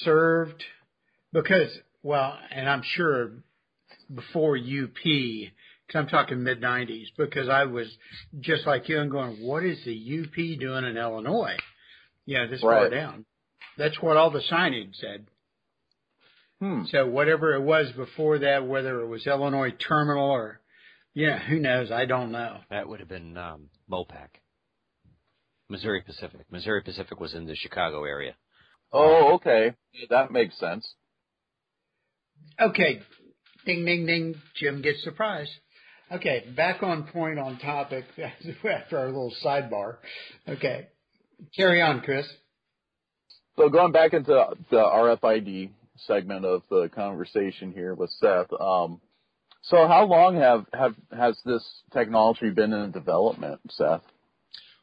served because, well, and I'm sure before UP, because I'm talking mid '90s, because I was just like you and going, what is the UP doing in Illinois? Yeah, this far down. That's what all the signage said. Hmm. So whatever it was before that, whether it was Illinois Terminal or, yeah, who knows? I don't know. That would have been um, MOPAC. Missouri Pacific. Missouri Pacific was in the Chicago area. Oh, okay. That makes sense. Okay. Ding, ding, ding. Jim gets surprised. Okay, back on point on topic after our little sidebar. Okay. Carry on, Chris. So going back into the RFID segment of the conversation here with Seth, um, so how long have, have has this technology been in development, Seth?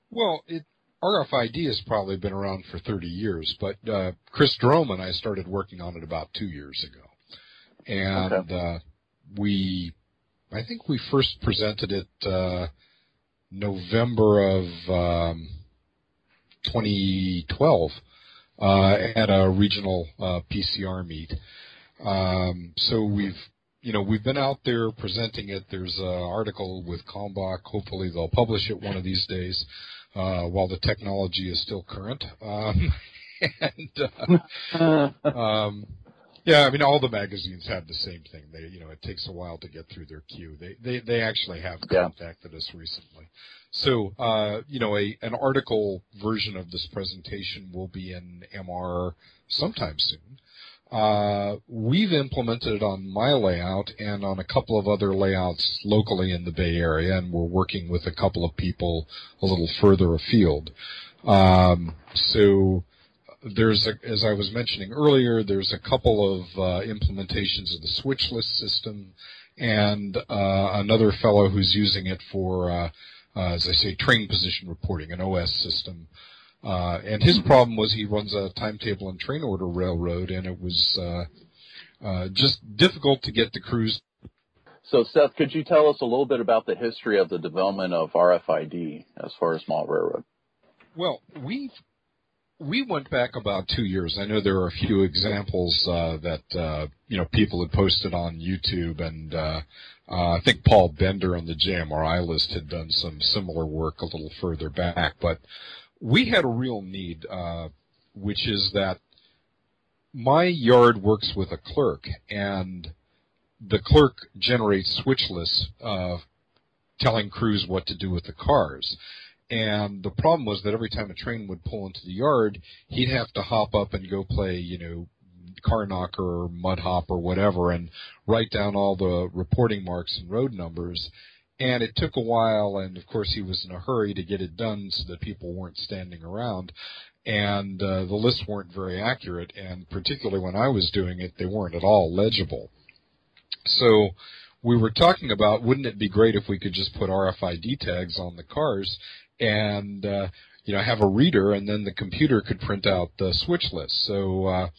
Well, it RFID has probably been around for 30 years, but uh, Chris Drome and I started working on it about two years ago, and Okay. uh, we, I think we first presented it uh, November of um, 2012 uh, at a regional uh, PCR meet. Um, so we've you know, we've been out there presenting it. There's an article with Kalmbach. Hopefully they'll publish it one of these days, uh, while the technology is still current. Um, and, uh, um, yeah, I mean, all the magazines have the same thing. They, you know, it takes a while to get through their queue. They, they, they actually have Yeah. contacted us recently. So, uh, you know, a, an article version of this presentation will be in MR sometime soon. Uh, we've implemented it on my layout and on a couple of other layouts locally in the Bay Area, and we're working with a couple of people a little further afield. Um, so there's, a, as I was mentioning earlier, there's a couple of uh, implementations of the switch list system, and uh, another fellow who's using it for, uh, uh, as I say, train position reporting, an OS system. Uh, and his problem was he runs a timetable and train order railroad, and it was uh, uh, just difficult to get the crews. So Seth, could you tell us a little bit about the history of the development of RFID as far as small railroad? Well, we we went back about two years. I know there are a few examples uh, that uh, you know people had posted on YouTube, and uh, uh, I think Paul Bender on the JMRI list had done some similar work a little further back. But we had a real need, uh, which is that my yard works with a clerk, and the clerk generates switch lists uh, telling crews what to do with the cars. And the problem was that every time a train would pull into the yard, he'd have to hop up and go play, you know, car knocker or mud hop or whatever and write down all the reporting marks and road numbers. And it took a while, and of course he was in a hurry to get it done so that people weren't standing around. And uh, the lists weren't very accurate, and particularly when I was doing it, they weren't at all legible. So we were talking about wouldn't it be great if we could just put RFID tags on the cars and uh, you know have a reader and then the computer could print out the switch list. So uh,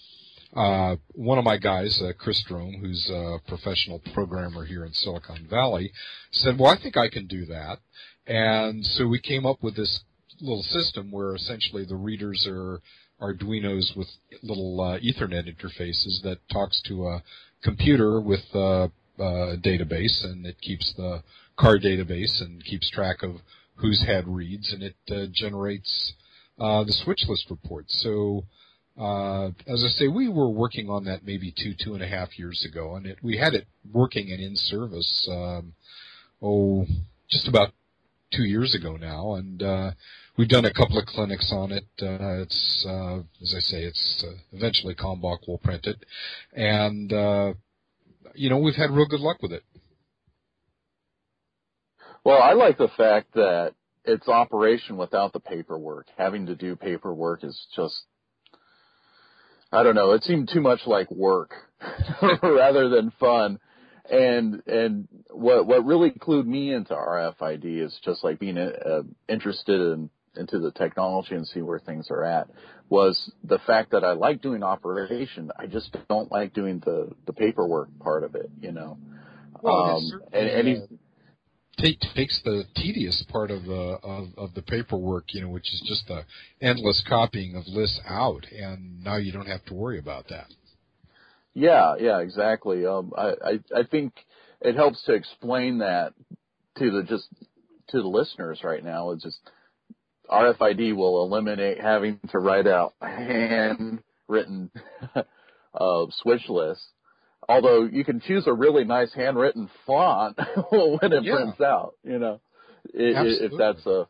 uh, one of my guys, uh, Chris Drome, who's a professional programmer here in Silicon Valley, said, "Well, I think I can do that." And so we came up with this little system where essentially the readers are Arduinos with little uh, Ethernet interfaces that talks to a computer with uh, a database, and it keeps the car database and keeps track of who's had reads, and it uh, generates uh, the switch list reports. So, uh, as I say, we were working on that maybe two, two and a half years ago, and it, we had it working and in service, um, oh, just about two years ago now, and uh, we've done a couple of clinics on it. Uh, it's, uh, as I say, it's uh, eventually Kalmbach will print it, and uh, you know we've had real good luck with it. Well, I like the fact that it's operation without the paperwork. Having to do paperwork is just, I don't know, it seemed too much like work rather than fun. And, and what, what really clued me into RFID is just like being uh, interested in, into the technology and see where things are at was the fact that I like doing operation. I just don't like doing the, the paperwork part of it, you know. Well, um, and, and he's, take, takes the tedious part of the of, of the paperwork, you know, which is just the endless copying of lists out, and now you don't have to worry about that. Yeah, yeah, exactly. Um, I, I, I think it helps to explain that to the just to the listeners right now. It's just RFID will eliminate having to write out handwritten uh, switch lists. Although you can choose a really nice handwritten font when it Yeah. prints out, you know, if that's a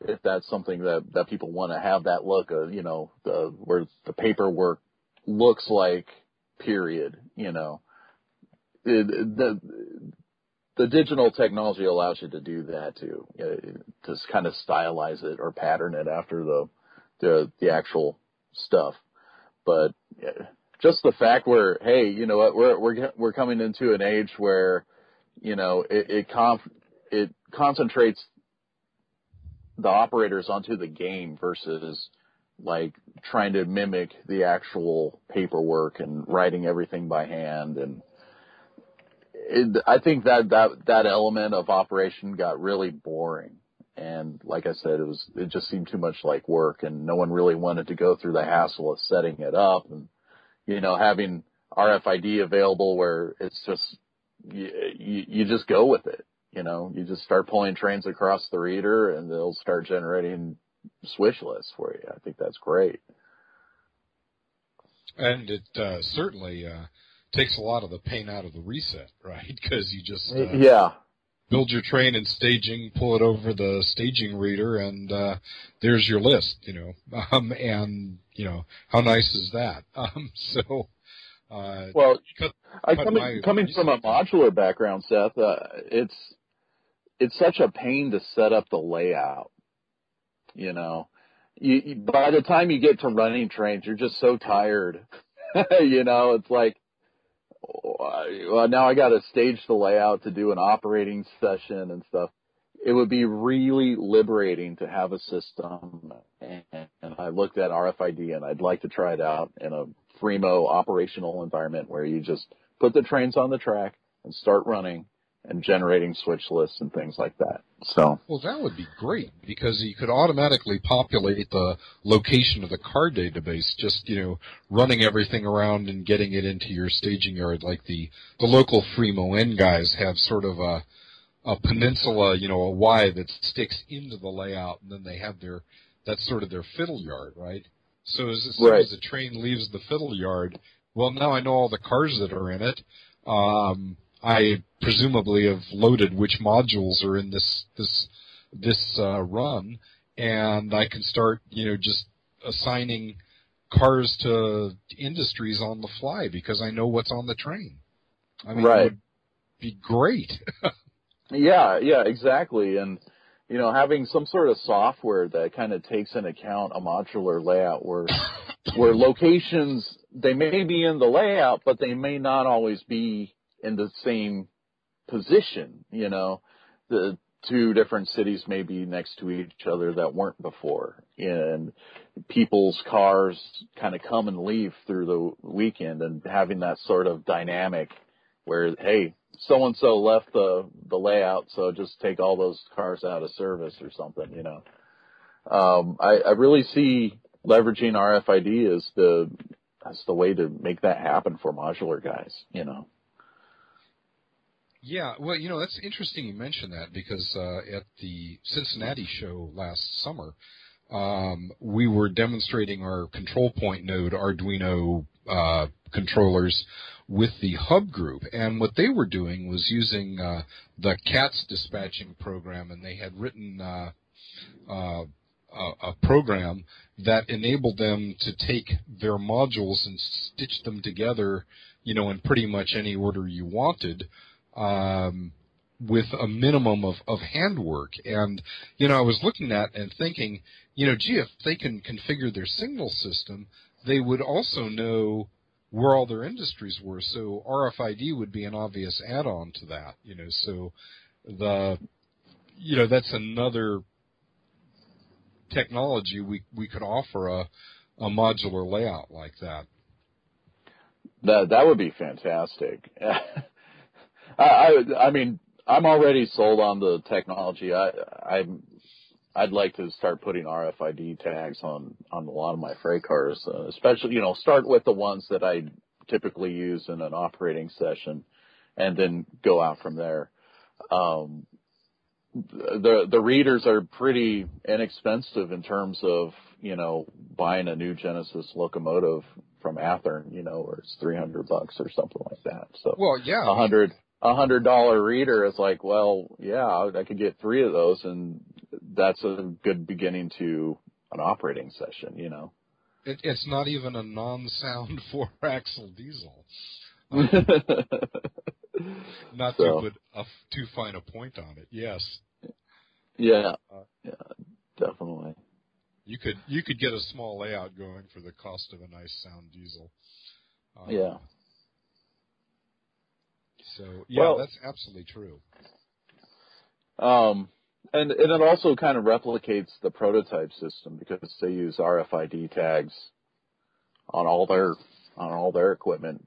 if that's something that that people want to have that look of, you know, the where the paperwork looks like period, you know. It, the the digital technology allows you to do that too, uh, to kind of stylize it or pattern it after the the the actual stuff. But just the fact where, hey, you know what, we're we're we're coming into an age where, you know, it it, conf- it concentrates the operators onto the game versus like trying to mimic the actual paperwork and writing everything by hand. And it, I think that that that element of operation got really boring. And like I said it was it just seemed too much like work and no one really wanted to go through the hassle of setting it up and you know having RFID available where it's just you, you, just go with it you know, you just start pulling trains across the reader and they'll start generating switch lists for you. I think that's great. And it uh, certainly uh, takes a lot of the pain out of the reset, right? Because you just uh, yeah. Build your train in staging, pull it over the staging reader, and uh, there's your list. You know, um, and you know how nice is that? Um, so, uh, Well, cut, I, cut coming my coming from a modular background, Seth, uh, it's it's such a pain to set up the layout. You know, you, you, by the time you get to running trains, you're just so tired. you know, it's like, well, now I got to stage the layout to do an operating session and stuff. It would be really liberating to have a system. And, and I looked at RFID and I'd like to try it out in a Fremo operational environment where you just put the trains on the track and start running and generating switch lists and things like that. So, Well, that would be great because you could automatically populate the location of the car database, just you know, running everything around and getting it into your staging yard. Like the the local Fremo N guys have sort of a a peninsula, you know, a Y that sticks into the layout, and then they have their that's sort of their fiddle yard, right? So as, as soon Right. as the train leaves the fiddle yard, well, now I know all the cars that are in it. Um, I presumably have loaded which modules are in this this this uh, run, and I can start, you know, just assigning cars to industries on the fly because I know what's on the train. I mean, Right. it would be great. Yeah, yeah, exactly. And you know, having some sort of software that kind of takes into account a modular layout where where locations they may be in the layout, but they may not always be in the same position, you know. The two different cities maybe next to each other that weren't before. And people's cars kind of come and leave through the weekend and having that sort of dynamic where, hey, so and so left the the layout, so just take all those cars out of service or something, you know. Um, I, I really see leveraging RFID as the as the way to make that happen for modular guys, you know. Yeah, well, you know, that's interesting you mention that because uh, at the Cincinnati show last summer, um, we were demonstrating our control point node Arduino uh, controllers with the hub group, and what they were doing was using uh, the CATS dispatching program, and they had written uh, uh, a program that enabled them to take their modules and stitch them together, you know, in pretty much any order you wanted um, with a minimum of, of handwork. And, you know, I was looking at and thinking, you know, gee, if they can configure their signal system, they would also know where all their industries were. So RFID would be an obvious add-on to that, you know, so the, you know, that's another technology we, we could offer a, a modular layout like that. That that would be fantastic. I, I I mean I'm already sold on the technology. I I'm I'd like to start putting RFID tags on on a lot of my freight cars, uh, especially you know start with the ones that I typically use in an operating session, and then go out from there. Um, the the readers are pretty inexpensive in terms of you know buying a new Genesis locomotive from Athearn, you know, where it's 300 bucks or something like that. So well, yeah, a hundred a hundred dollar reader is like, well, yeah, I could get three of those, and that's a good beginning to an operating session, you know. It, it's not even a non-sound four-axle diesel. not So- to put a, too fine a point on it. Yes, Yeah, Uh, yeah, definitely. you could you could get a small layout going for the cost of a nice sound diesel. Um, Yeah. So yeah, Well- that's absolutely true. Um, and and it also kind of replicates the prototype system because they use RFID tags on all their on all their equipment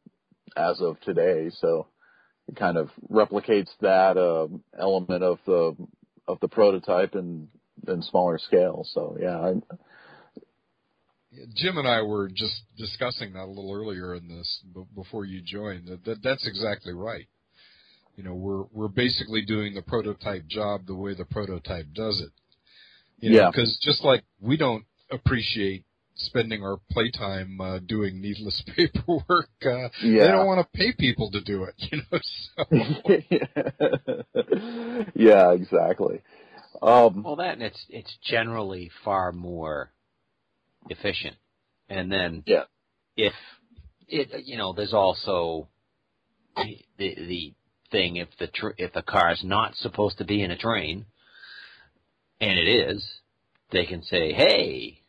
as of today. So it kind of replicates that uh, element of the of the prototype in in smaller scale. So yeah, I, Jim and I were just discussing that a little earlier in this b- before you joined. That, that that's exactly right. You know, we're we're basically doing the prototype job the way the prototype does it. You know, Yeah. because just like we don't appreciate spending our playtime uh, doing needless paperwork, uh, they don't want to pay people to do it. You know, so yeah, exactly. Um, Well, that and it's it's generally far more efficient. And then Yeah. if it you know there's also the the thing if the tr- if the car's not supposed to be in a train and it is, they can say, "Hey,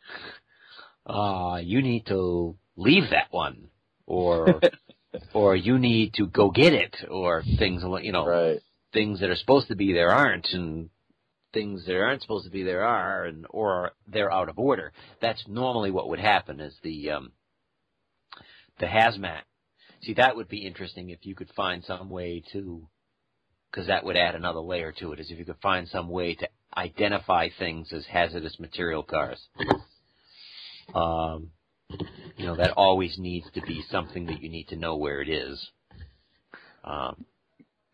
uh you need to leave that one." Or or you need to go get it or things you know right. things that are supposed to be there aren't and things that aren't supposed to be there are and or they're out of order. That's normally what would happen is the um the hazmat. See that would be interesting if you could find some way to because that would add another layer to it is if you could find some way to identify things as hazardous material cars. Um you know that always needs to be something that you need to know where it is. Um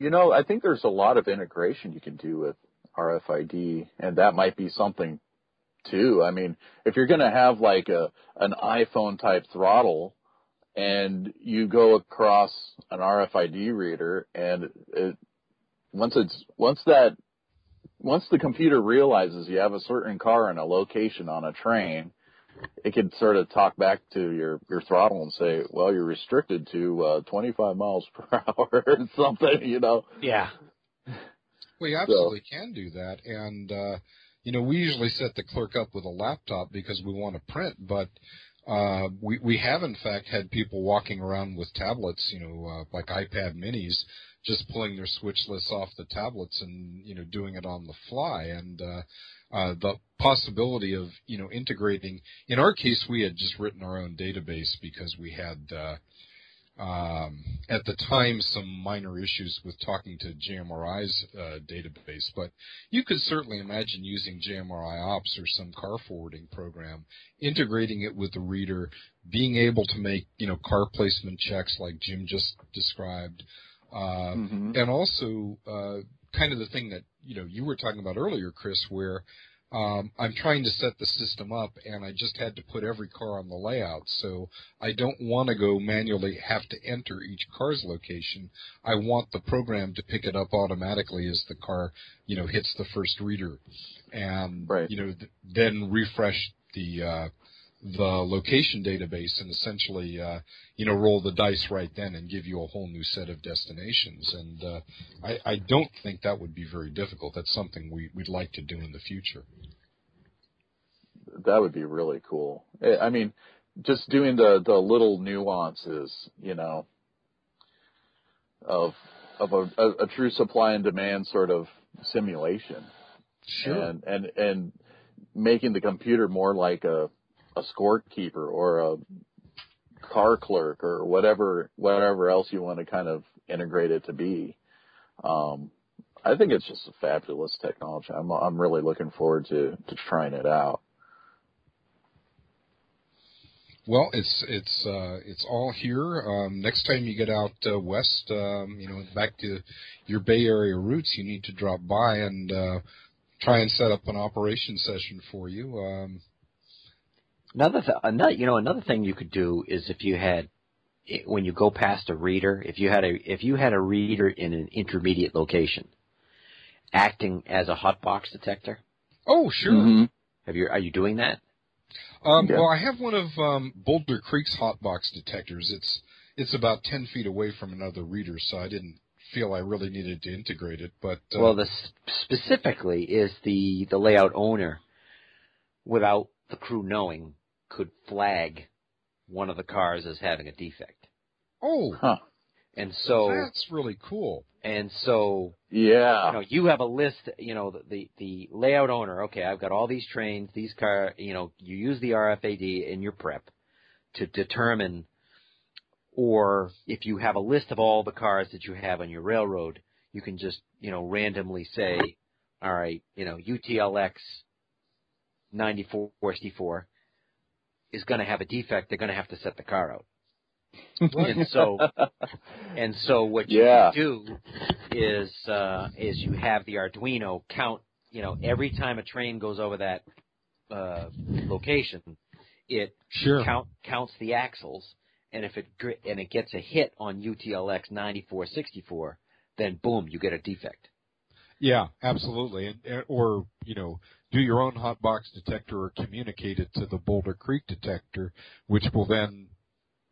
You know, I think there's a lot of integration you can do with RFID, and that might be something too. I mean, if you're going to have like a an iPhone type throttle, and you go across an RFID reader, and it once it's once that once the computer realizes you have a certain car in a location on a train, it can sort of talk back to your your throttle and say, "Well, you're restricted to uh, 25 miles per hour or something," you know. yeah You absolutely can do that, and uh, you know we usually set the clerk up with a laptop because we want to print, but uh, we we have in fact had people walking around with tablets, you know, uh, like iPad Minis, just pulling their switch lists off the tablets and you know doing it on the fly, and uh, uh, the possibility of you know integrating. In our case, we had just written our own database because we had. Uh, um, at the time some minor issues with talking to JMRI's uh, database, but you could certainly imagine using JMRI Ops or some car forwarding program, integrating it with the reader, being able to make you know car placement checks like Jim just described, uh, Mhm. and also uh, kind of the thing that you know you were talking about earlier, Chris, where um, I'm trying to set the system up, and I just had to put every car on the layout. So I don't want to go manually have to enter each car's location. I want the program to pick it up automatically as the car, you know, hits the first reader, and Right. you know, th- then refresh the uh, the location database and essentially, uh, you know, roll the dice right then and give you a whole new set of destinations. And uh, I, I don't think that would be very difficult. That's something we, we'd like to do in the future. That would be really cool. I I mean, just doing the the little nuances, you know, of of a, a, a true supply and demand sort of simulation, sure. and and and making the computer more like a a scorekeeper or a car clerk or whatever whatever else you want to kind of integrate it to be. Um, I think it's just a fabulous technology. I'm I'm really looking forward to to trying it out. Well, it's it's uh, it's all here. Um, next time you get out uh, west, um, you know, back to your Bay Area roots, you need to drop by and uh, try and set up an operation session for you. Um, Another, th- another, you know, another thing you could do is if you had, when you go past a reader, if you had a, if you had a reader in an intermediate location, acting as a hot box detector. Oh, sure. Mm-hmm. Have you, are you doing that? Um, Yeah. Well, I have one of um, Boulder Creek's hot box detectors. It's it's about ten feet away from another reader, so I didn't feel I really needed to integrate it. But uh, Well, the specifically is the the layout owner, without the crew knowing, could flag one of the cars as having a defect, oh, Huh. and so that's really cool. and so Yeah. you know you have a list. You know the, the the layout owner. Okay, I've got all these trains, these car. You know you use the RFID in your prep to determine, or if you have a list of all the cars that you have on your railroad, you can just you know randomly say, all right, you know UTLX 9464 is going to have a defect. They're going to have to set the car out. and so and so what you Yeah. do is uh, is you have the Arduino count. You know, every time a train goes over that uh, location, it Sure. count counts the axles, and if it gr- and it gets a hit on UTLX 9464, then boom, you get a defect. Yeah, absolutely. And, and or you know, do your own hot box detector or communicate it to the Boulder Creek detector, which will then,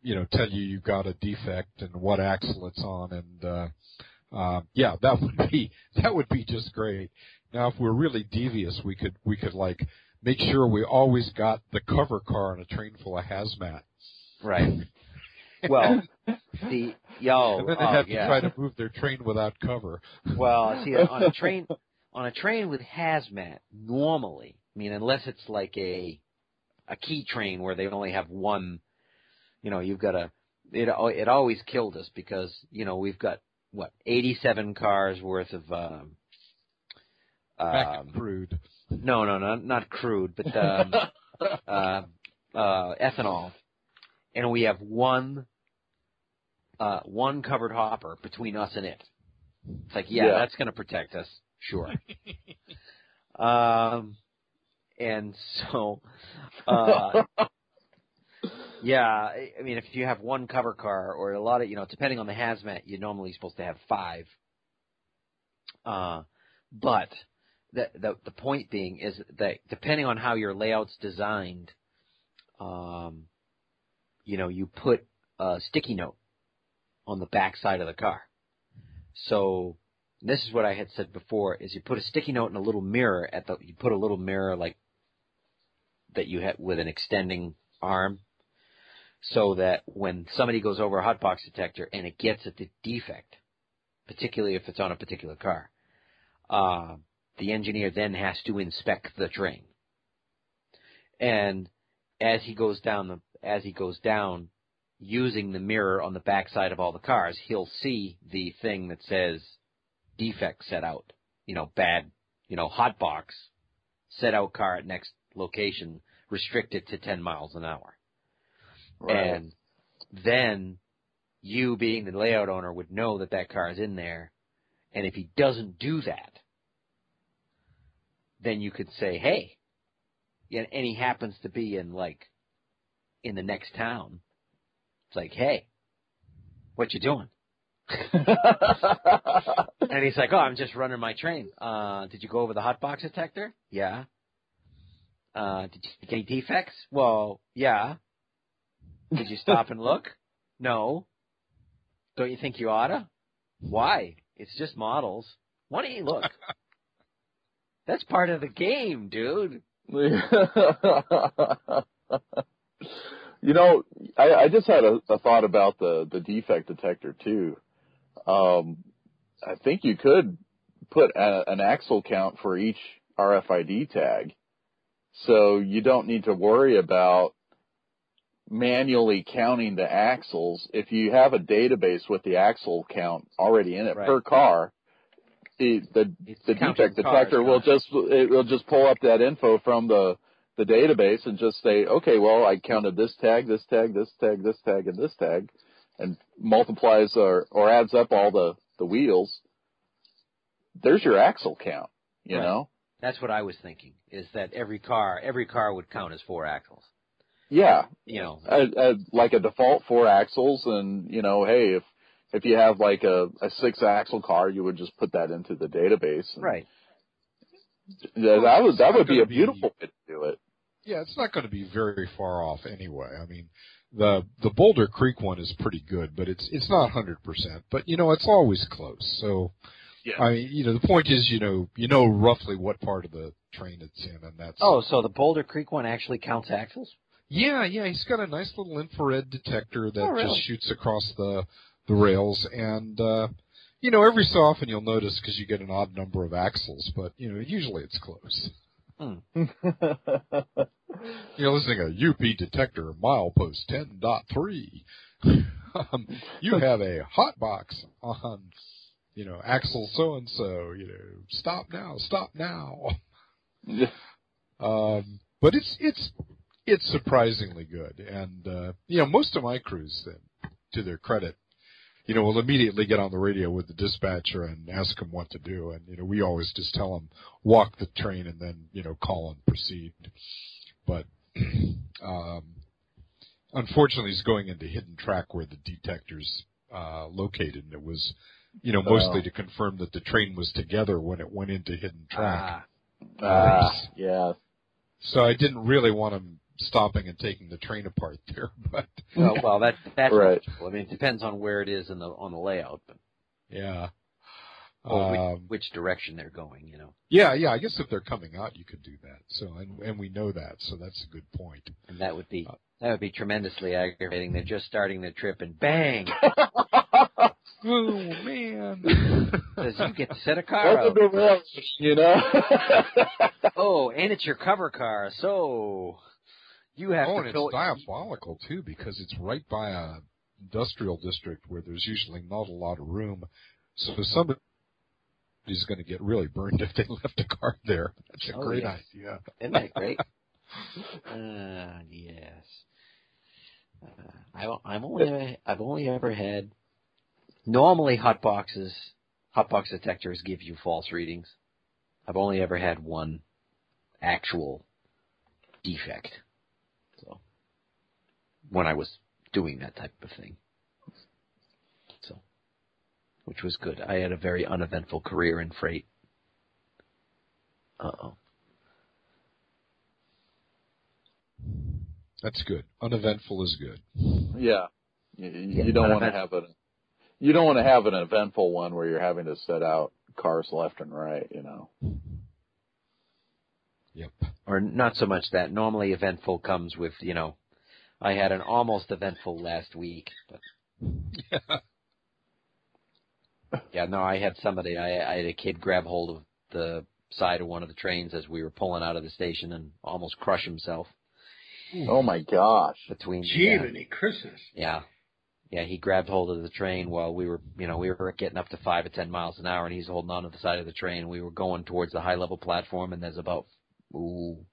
you know, tell you you've got a defect and what axle it's on. And uh, uh, yeah, that would be that would be just great. Now, if we're really devious, we could we could like make sure we always got the cover car on a train full of hazmat. Right. Well, the yo, and then they oh, have to yeah. try to move their train without cover. Well, see, on a train, on a train with hazmat, normally, I mean, unless it's like a a key train where they only have one, you know, you've got a. It al- it always killed us because you know we've got what eighty seven cars worth of. Um, Back um, crude. no, no, no, not crude, but um, uh, uh, ethanol, and we have one uh, one covered hopper between us and it. It's like, yeah, Yeah. that's going to protect us, sure. um, and so, uh, yeah, I mean, if you have one cover car or a lot of, you know, depending on the hazmat, you're normally supposed to have five. Uh, but the, the the point being is that depending on how your layout's designed, um, you know, you put a sticky note on the back side of the car. So this is what I had said before: is you put a sticky note in a little mirror at the you put a little mirror like that you have with an extending arm, so that when somebody goes over a hot box detector and it gets at the defect, particularly if it's on a particular car, uh, the engineer then has to inspect the train. And as he goes down the as he goes down using the mirror on the backside of all the cars, he'll see the thing that says defect set out. You know, bad, you know, hot box, set out car at next location, restricted to 10 miles an hour. Right. And then you being the layout owner would know that that car is in there. And if he doesn't do that, then you could say, hey, and and he happens to be in like, in the next town. It's like, hey, what you doing? And he's like, oh, I'm just running my train. Uh, did you go over the hot box detector? Yeah. Uh, did you get any defects? Well, yeah. Did you stop and look? No. Don't you think you oughta? Why? It's just models. Why don't you look? That's part of the game, dude. you know, I, I just had a, a thought about the, the defect detector too. Um, I think you could put a, an axle count for each RFID tag. So you don't need to worry about manually counting the axles. If you have a database with the axle count already in it Right. per car, the, the It's the defect cars, detector will not- just it will just pull up that info from the the database and just say, okay, well, I counted this tag, this tag, this tag, this tag, and this tag, and multiplies or or adds up all the the wheels. There's your axle count, you Right. know. That's what I was thinking. Is that every car, every car would count as four axles. Yeah, You know, a, a, like a default four axles, and you know, hey, if if you have like a, a six axle car, you would just put that into the database. And right? Yeah, that would that would be a gonna be- beautiful way to do it. Yeah, it's not going to be very far off anyway. I mean, the the Boulder Creek one is pretty good, but it's it's not hundred percent. But you know, it's always close. So, Yeah. I mean, you know, the point is, you know, you know roughly what part of the train it's in, and that's Oh, so the Boulder Creek one actually counts axles? Yeah, yeah, he's got a nice little infrared detector that Oh, really? just shoots across the the rails, and uh, you know, every so often you'll notice because you get an odd number of axles, but you know, usually it's close. You're listening to UP detector milepost ten dot three. um, you have a hot box on, you know, axle so and so. You know, stop now, stop now. Um, but it's it's it's surprisingly good, and uh, you know most of my crews, then, to their credit, you know, we'll immediately get on the radio with the dispatcher and ask them what to do, and you know we always just tell them walk the train and then you know call and proceed. But um, unfortunately, he's going into hidden track where the detector's uh, located, and it was. You know, mostly Oh. to confirm that the train was together when it went into hidden track. Ah, Ah, yeah. So I didn't really want him stopping and taking the train apart there, but well, well, that that's Right. I mean, it depends on where it is in the on the layout, but yeah. or which, Um, which direction they're going. You know, yeah, yeah, I guess if they're coming out you could do that. So and and we know that, so that's a good point. and that would be Uh, that would be tremendously aggravating. They're just starting their trip, and bang, Oh man. says you get to set a car Welcome out. to rail, you know. Oh, and it's your cover car, so you have oh, to and go. it's diabolical too because it's right by a industrial district where there's usually not a lot of room. So somebody's going to get really burned if they left a car there. That's a Oh, great yes. idea. Isn't that great? uh, yes. Uh, I, I've only I've only ever had. Normally, hot boxes, hot box detectors give you false readings. I've only ever had one actual defect. So when I was doing that type of thing. So, which was good. I had a very uneventful career in freight. Uh oh. That's good. Uneventful is good. yeah. You, you Yeah, don't want to have an you don't want to have an eventful one where you're having to set out cars left and right, you know. Yep. or not so much that. Normally, eventful comes with you know, I had an almost eventful last week, but yeah, no, I had somebody. I, I had a kid grab hold of the side of one of the trains as we were pulling out of the station and almost crush himself hmm. Oh my gosh. between. Gee, yeah, many Christmas. yeah, yeah. He grabbed hold of the train while we were, you know, we were getting up to five or ten miles an hour, and he's holding on to the side of the train. We were going towards the high level platform, and there's about ooh,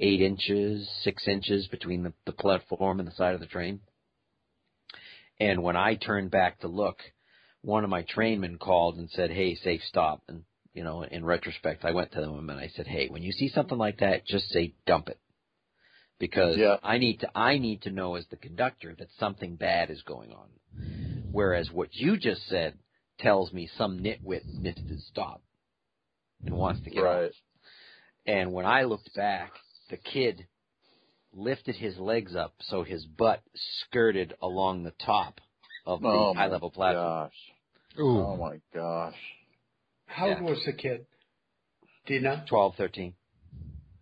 eight inches, six inches between the, the platform and the side of the train. And when I turned back to look, one of my trainmen called and said, "Hey, safe stop." And you know, in retrospect, I went to them and I said, "Hey, when you see something like that, just say dump it." Because Yeah. I need to I need to know as the conductor that something bad is going on. Whereas what you just said tells me some nitwit needs to stop and wants to get off. Right. And when I looked back, the kid lifted his legs up so his butt skirted along the top of the Oh high level platform. gosh. Ooh. Oh my gosh. How Yeah. old was the kid? Do you know? Twelve, thirteen.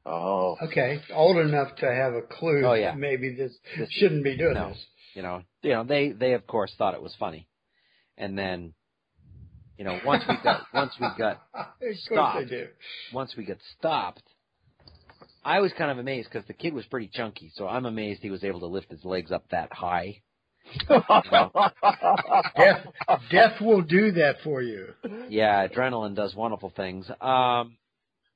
Oh. Okay, old enough to have a clue. Oh, yeah. that Maybe this This- shouldn't be doing no. this. You know, you know, they they of course thought it was funny, and then, you know, once we got once we got of course Stop. they do. once we got stopped, I was kind of amazed because the kid was pretty chunky, so I'm amazed he was able to lift his legs up that high. Death, death will do that for you. Yeah, adrenaline does wonderful things. Um,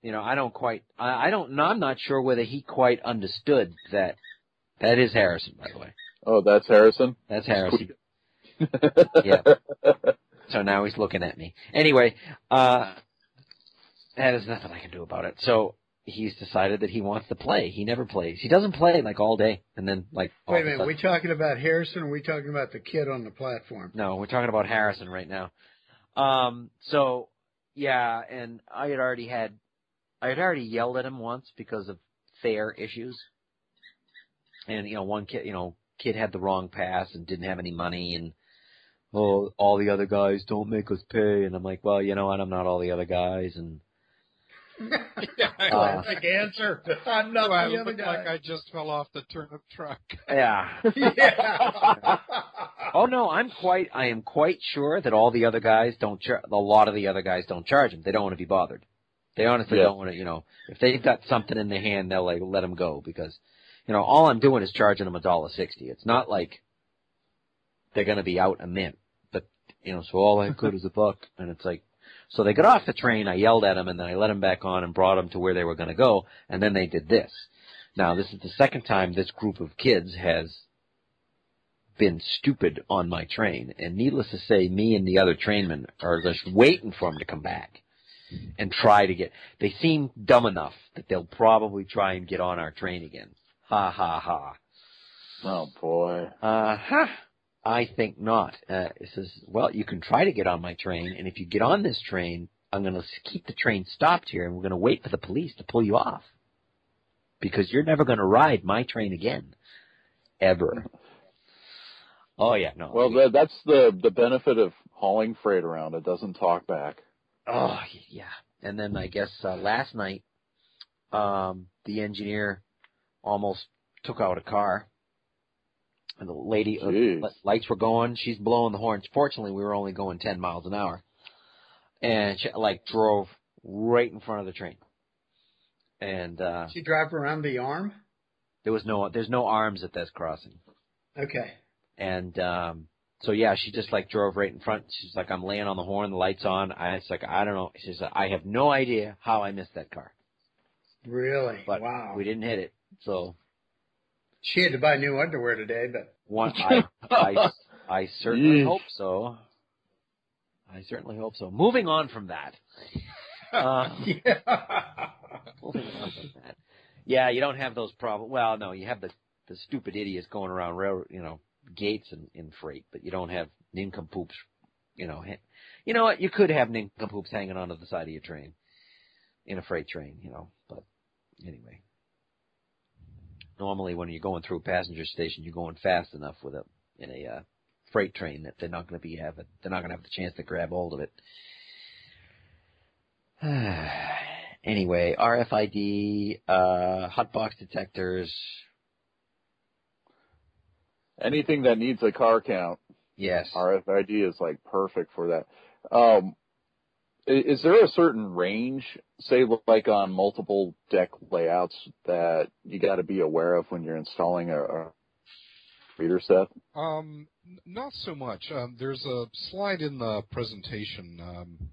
you know, I don't quite, I, I don't, I'm not sure whether he quite understood that. That is Harrison, by the way. oh, that's Harrison. That's Harrison. Yeah. So now he's looking at me. Anyway, uh, that is nothing I can do about it. So he's decided that he wants to play. He never plays. He doesn't play like all day, and then like. Wait a minute, sudden- we talking about Harrison or are we talking about the kid on the platform? No, we're talking about Harrison right now. Um, so yeah, and I had already had, I had already yelled at him once because of fare issues. And you know, one kid, you know, kid had the wrong pass and didn't have any money, and oh, all the other guys don't make us pay. And I'm like, well, you know what? I'm not all the other guys, and Uh, Classic answer. I'm not Do I the other look guy. like I just fell off the turnip truck? yeah. yeah. Oh no, I'm quite, I am quite sure that all the other guys don't char- a lot of the other guys don't charge them. They don't want to be bothered. They honestly Yeah. don't want to, you know, if they've got something in their hand, they'll like let them go because, you know, all I'm doing is charging them a dollar sixty. It's not like they're going to be out a mint, but you know, so all I could is a buck, and it's like, so they got off the train. I yelled at them, and then I let them back on and brought them to where they were going to go, and then they did this. Now, this is the second time this group of kids has been stupid on my train, and needless to say, me and the other trainmen are just waiting for them to come back and try to get. They seem dumb enough that they'll probably try and get on our train again. Ha ha ha. Oh boy. Uh huh. I think not. Uh, it says, well, you can try to get on my train, and if you get on this train, I'm going to keep the train stopped here, and we're going to wait for the police to pull you off. Because you're never going to ride my train again. Ever. Oh, yeah, no. Well, that, that's the the benefit of hauling freight around. It doesn't talk back. Oh yeah. And then I guess uh, last night, um, the engineer almost took out a car. And the lady, uh, Jeez. li- lights were going. She's blowing the horns. Fortunately, we were only going 10 miles an hour, and she like drove right in front of the train. And uh, She drive around the arm? there was no, there's no arms at this crossing. Okay. And um so yeah, she just like drove right in front. She's like, I'm laying on the horn, the lights on. I it's like I don't know. She's like, I have no idea how I missed that car, Really? but wow. we didn't hit it. So She had to buy new underwear today, but one, I, I, I certainly Yeesh. hope so. I certainly hope so. Moving on from that. Uh, yeah. moving on from that. Yeah, you don't have those problems. Well, no, you have the the stupid idiots going around railroad, you know, gates and in freight, but you don't have nincompoops, you know. Ha- you know what? You could have nincompoops hanging onto the side of your train in a freight train, you know. But anyway, normally when you're going through a passenger station, you're going fast enough with a in a uh, freight train that they're not going to be have it. They're not going to have the chance to grab hold of it. anyway, RFID, uh, hotbox detectors. Anything that needs a car count, Yes. RFID is like perfect for that. Um, is there a certain range, say like on multiple deck layouts, that you got to be aware of when you're installing a, a reader set? Um, not so much. Um, there's a slide in the presentation. Um,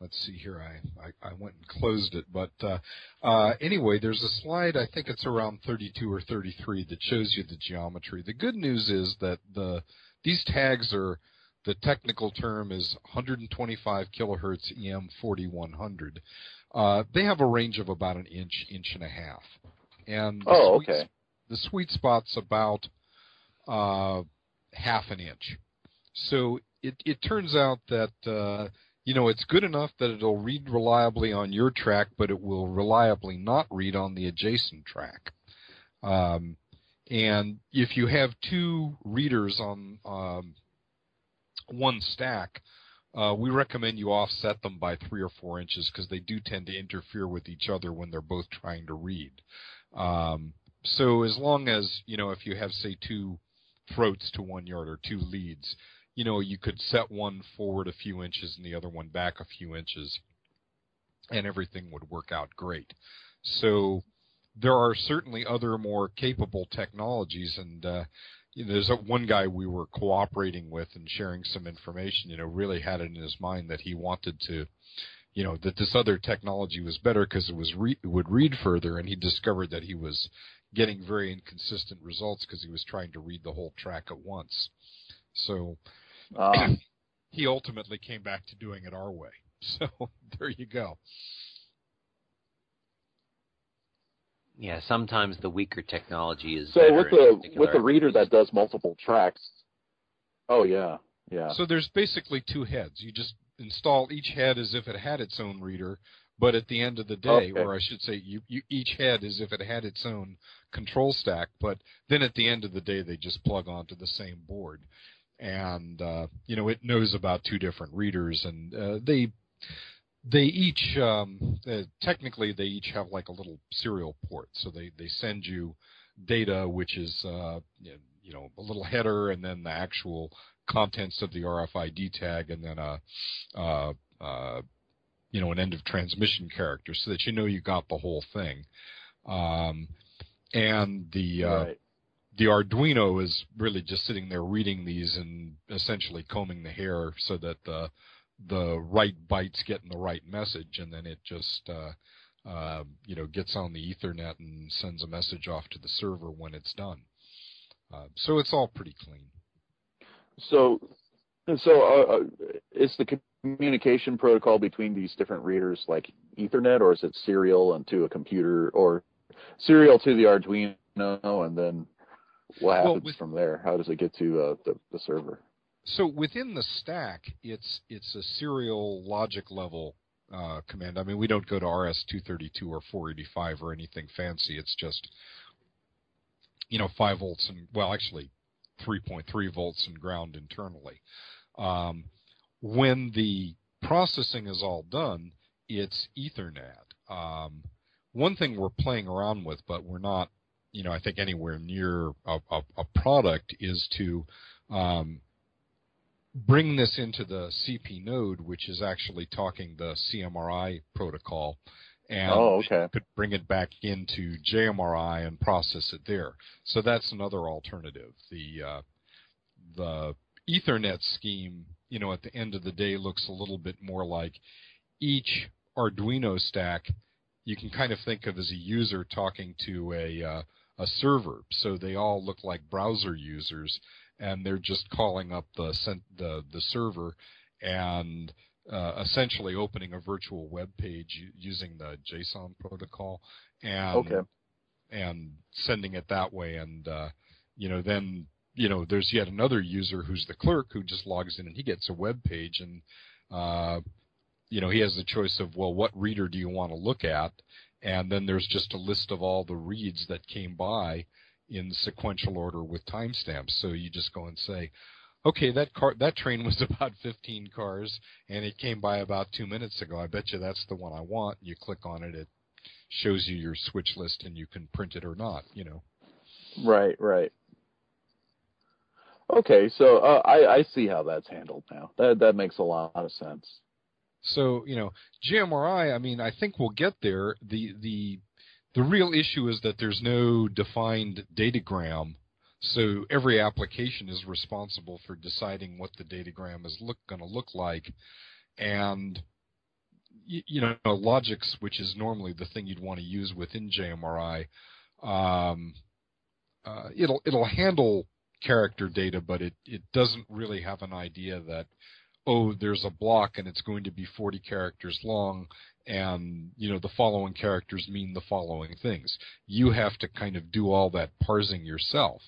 let's see here. I, I, I went and closed it, but uh, uh, anyway, there's a slide. I think it's around 32 or 33 that shows you the geometry. The good news is that the these tags are the technical term is 125 kilohertz EM 4100. Uh, they have a range of about an inch, inch and a half, and the Oh, sweet okay. the sweet spot's about uh, half an inch. So it, it turns out that uh, you know it's good enough that it'll read reliably on your track, but it will reliably not read on the adjacent track. Um, and if you have two readers on um, one stack, uh, we recommend you offset them by three or four inches because they do tend to interfere with each other when they're both trying to read. Um, so as long as you know, if you have say two throats to one yard or two leads, you know, you could set one forward a few inches and the other one back a few inches, and everything would work out great. So there are certainly other more capable technologies, and uh, you know, there's a, one guy we were cooperating with and sharing some information. You know, really had it in his mind that he wanted to you know that this other technology was better because it was re- it would read further, and he discovered that he was getting very inconsistent results because he was trying to read the whole track at once. So Uh, he ultimately came back to doing it our way. So there you go. Yeah, sometimes the weaker technology is So with the with the reader that does multiple tracks. Oh yeah, yeah. So there's basically two heads. You just install each head as if it had its own reader, but at the end of the day, Okay. or I should say, you, you each head as if it had its own control stack. But then at the end of the day, they just plug onto the same board, and uh, you know it knows about two different readers, and uh, they they each um, uh, technically they each have like a little serial port, so they they send you data which is uh, you know a little header and then the actual contents of the RFID tag and then a uh, uh, you know an end of transmission character so that you know you got the whole thing. Um, and the uh, right. the Arduino is really just sitting there reading these and essentially combing the hair so that the the right bytes getting the right message, and then it just uh, uh, you know gets on the Ethernet and sends a message off to the server when it's done. Uh, so it's all pretty clean. So, so uh, uh, is the communication protocol between these different readers like Ethernet, or is it serial and to a computer, or serial to the Arduino, and then what Well, happens with- from there? How does it get to uh, the the server? So within the stack, it's it's a serial logic level uh, command. I mean, we don't go to RS-232 or 485 or anything fancy. It's just you know five volts and well, actually 3.3 volts and ground internally. Um, when the processing is all done, it's Ethernet. Um, one thing we're playing around with, but we're not, you know, I think anywhere near a, a, a product, is to um, bring this into the CP node, which is actually talking the CMRI protocol, and oh, okay. could bring it back into JMRI and process it there. So that's another alternative. The uh, the Ethernet scheme, you know, at the end of the day, looks a little bit more like each Arduino stack. You can kind of think of as a user talking to a uh, a server. So they all look like browser users, and they're just calling up the the the server and uh, essentially opening a virtual web page using the JSON protocol and Okay. and sending it that way and uh, you know then you know there's yet another user who's the clerk who just logs in and he gets a web page and uh, you know he has the choice of well what reader do you want to look at and then there's just a list of all the reads that came by in sequential order with timestamps so you just go and say okay, that car, that train was about 15 cars, and it came by about two minutes ago. I bet you that's the one I want. You click on it, it shows you your switch list, and you can print it or not. You know. Right, right. Okay, so uh, I I see how that's handled now. That that makes a lot of sense. So you know, JMRI. I mean, I think we'll get there. The the the real issue is that there's no defined datagram. So every application is responsible for deciding what the datagram is going to look like, and you know, Logix, which is normally the thing you'd want to use within JMRI, um, uh, it'll it'll handle character data, but it it doesn't really have an idea that oh, there's a block and it's going to be 40 characters long, and you know the following characters mean the following things. You have to kind of do all that parsing yourself,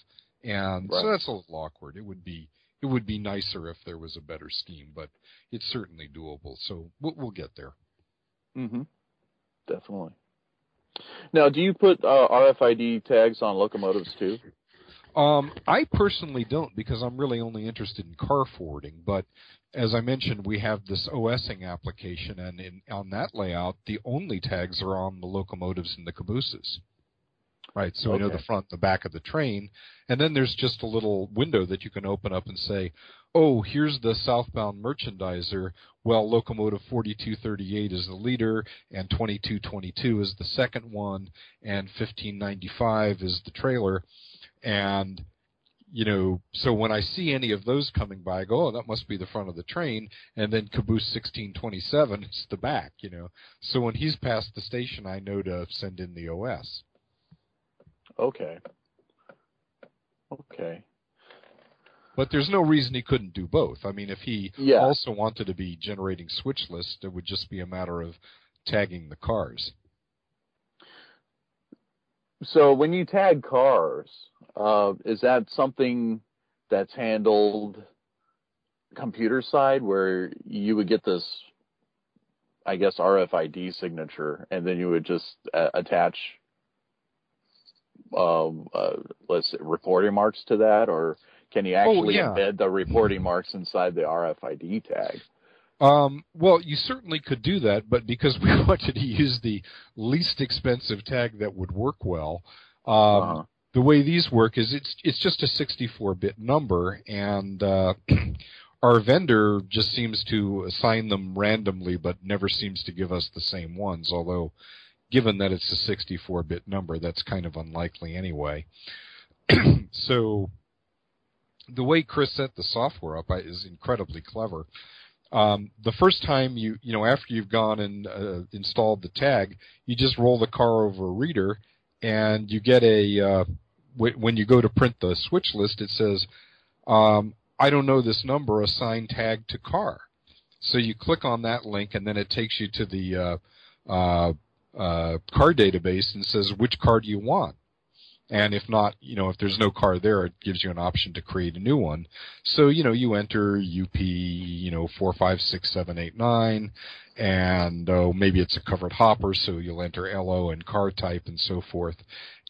and so that's a little awkward. It would be it would be nicer if there was a better scheme, but it's certainly doable. So we'll, we'll get there. Mm-hmm. Definitely. Now, do you put uh, RFID tags on locomotives too? Um, I personally don't because I'm really only interested in car forwarding. But as I mentioned, we have this OSing application, and in, on that layout, the only tags are on the locomotives and the cabooses. Right, so we know the front, and the back of the train, and then there's just a little window that you can open up and say, "Oh, here's the southbound merchandiser. Well, locomotive 4238 is the leader, and 2222 is the second one, and 1595 is the trailer." And you know, so when I see any of those coming by, I go, "Oh, that must be the front of the train." And then caboose 1627 is the back. You know, so when he's past the station, I know to send in the OS. Okay. Okay. But there's no reason he couldn't do both. I mean, if he Yeah. also wanted to be generating switch lists, it would just be a matter of tagging the cars. so when you tag cars, is that something that's handled computer side where you would get this, I guess, RFID signature, and then you would just uh, attach, um, uh, let's say, reporting marks to that, or can you actually oh, yeah. embed the reporting marks inside the RFID tag? Um, well, you certainly could do that, but because we wanted to use the least expensive tag that would work well, um, uh-huh. The way these work is it's it's just a 64-bit number, and uh, our vendor just seems to assign them randomly, but never seems to give us the same ones. Although, given that it's a 64-bit number, that's kind of unlikely anyway. so, the way Chris set the software up is incredibly clever um, the first time you you know after you've gone and uh, installed the tag, you just roll the car over a reader, and you get a uh, when you go to print the switch list, it says, um, "I don't know this number. Assign tag to car." So you click on that link, and then it takes you to the uh, uh, uh, car database and says which car do you want. And if not, you know, if there's no car there, it gives you an option to create a new one. So, you know, you enter UP, you know, four, five, six, seven, eight, nine, and oh, maybe it's a covered hopper, so you'll enter LO and car type and so forth.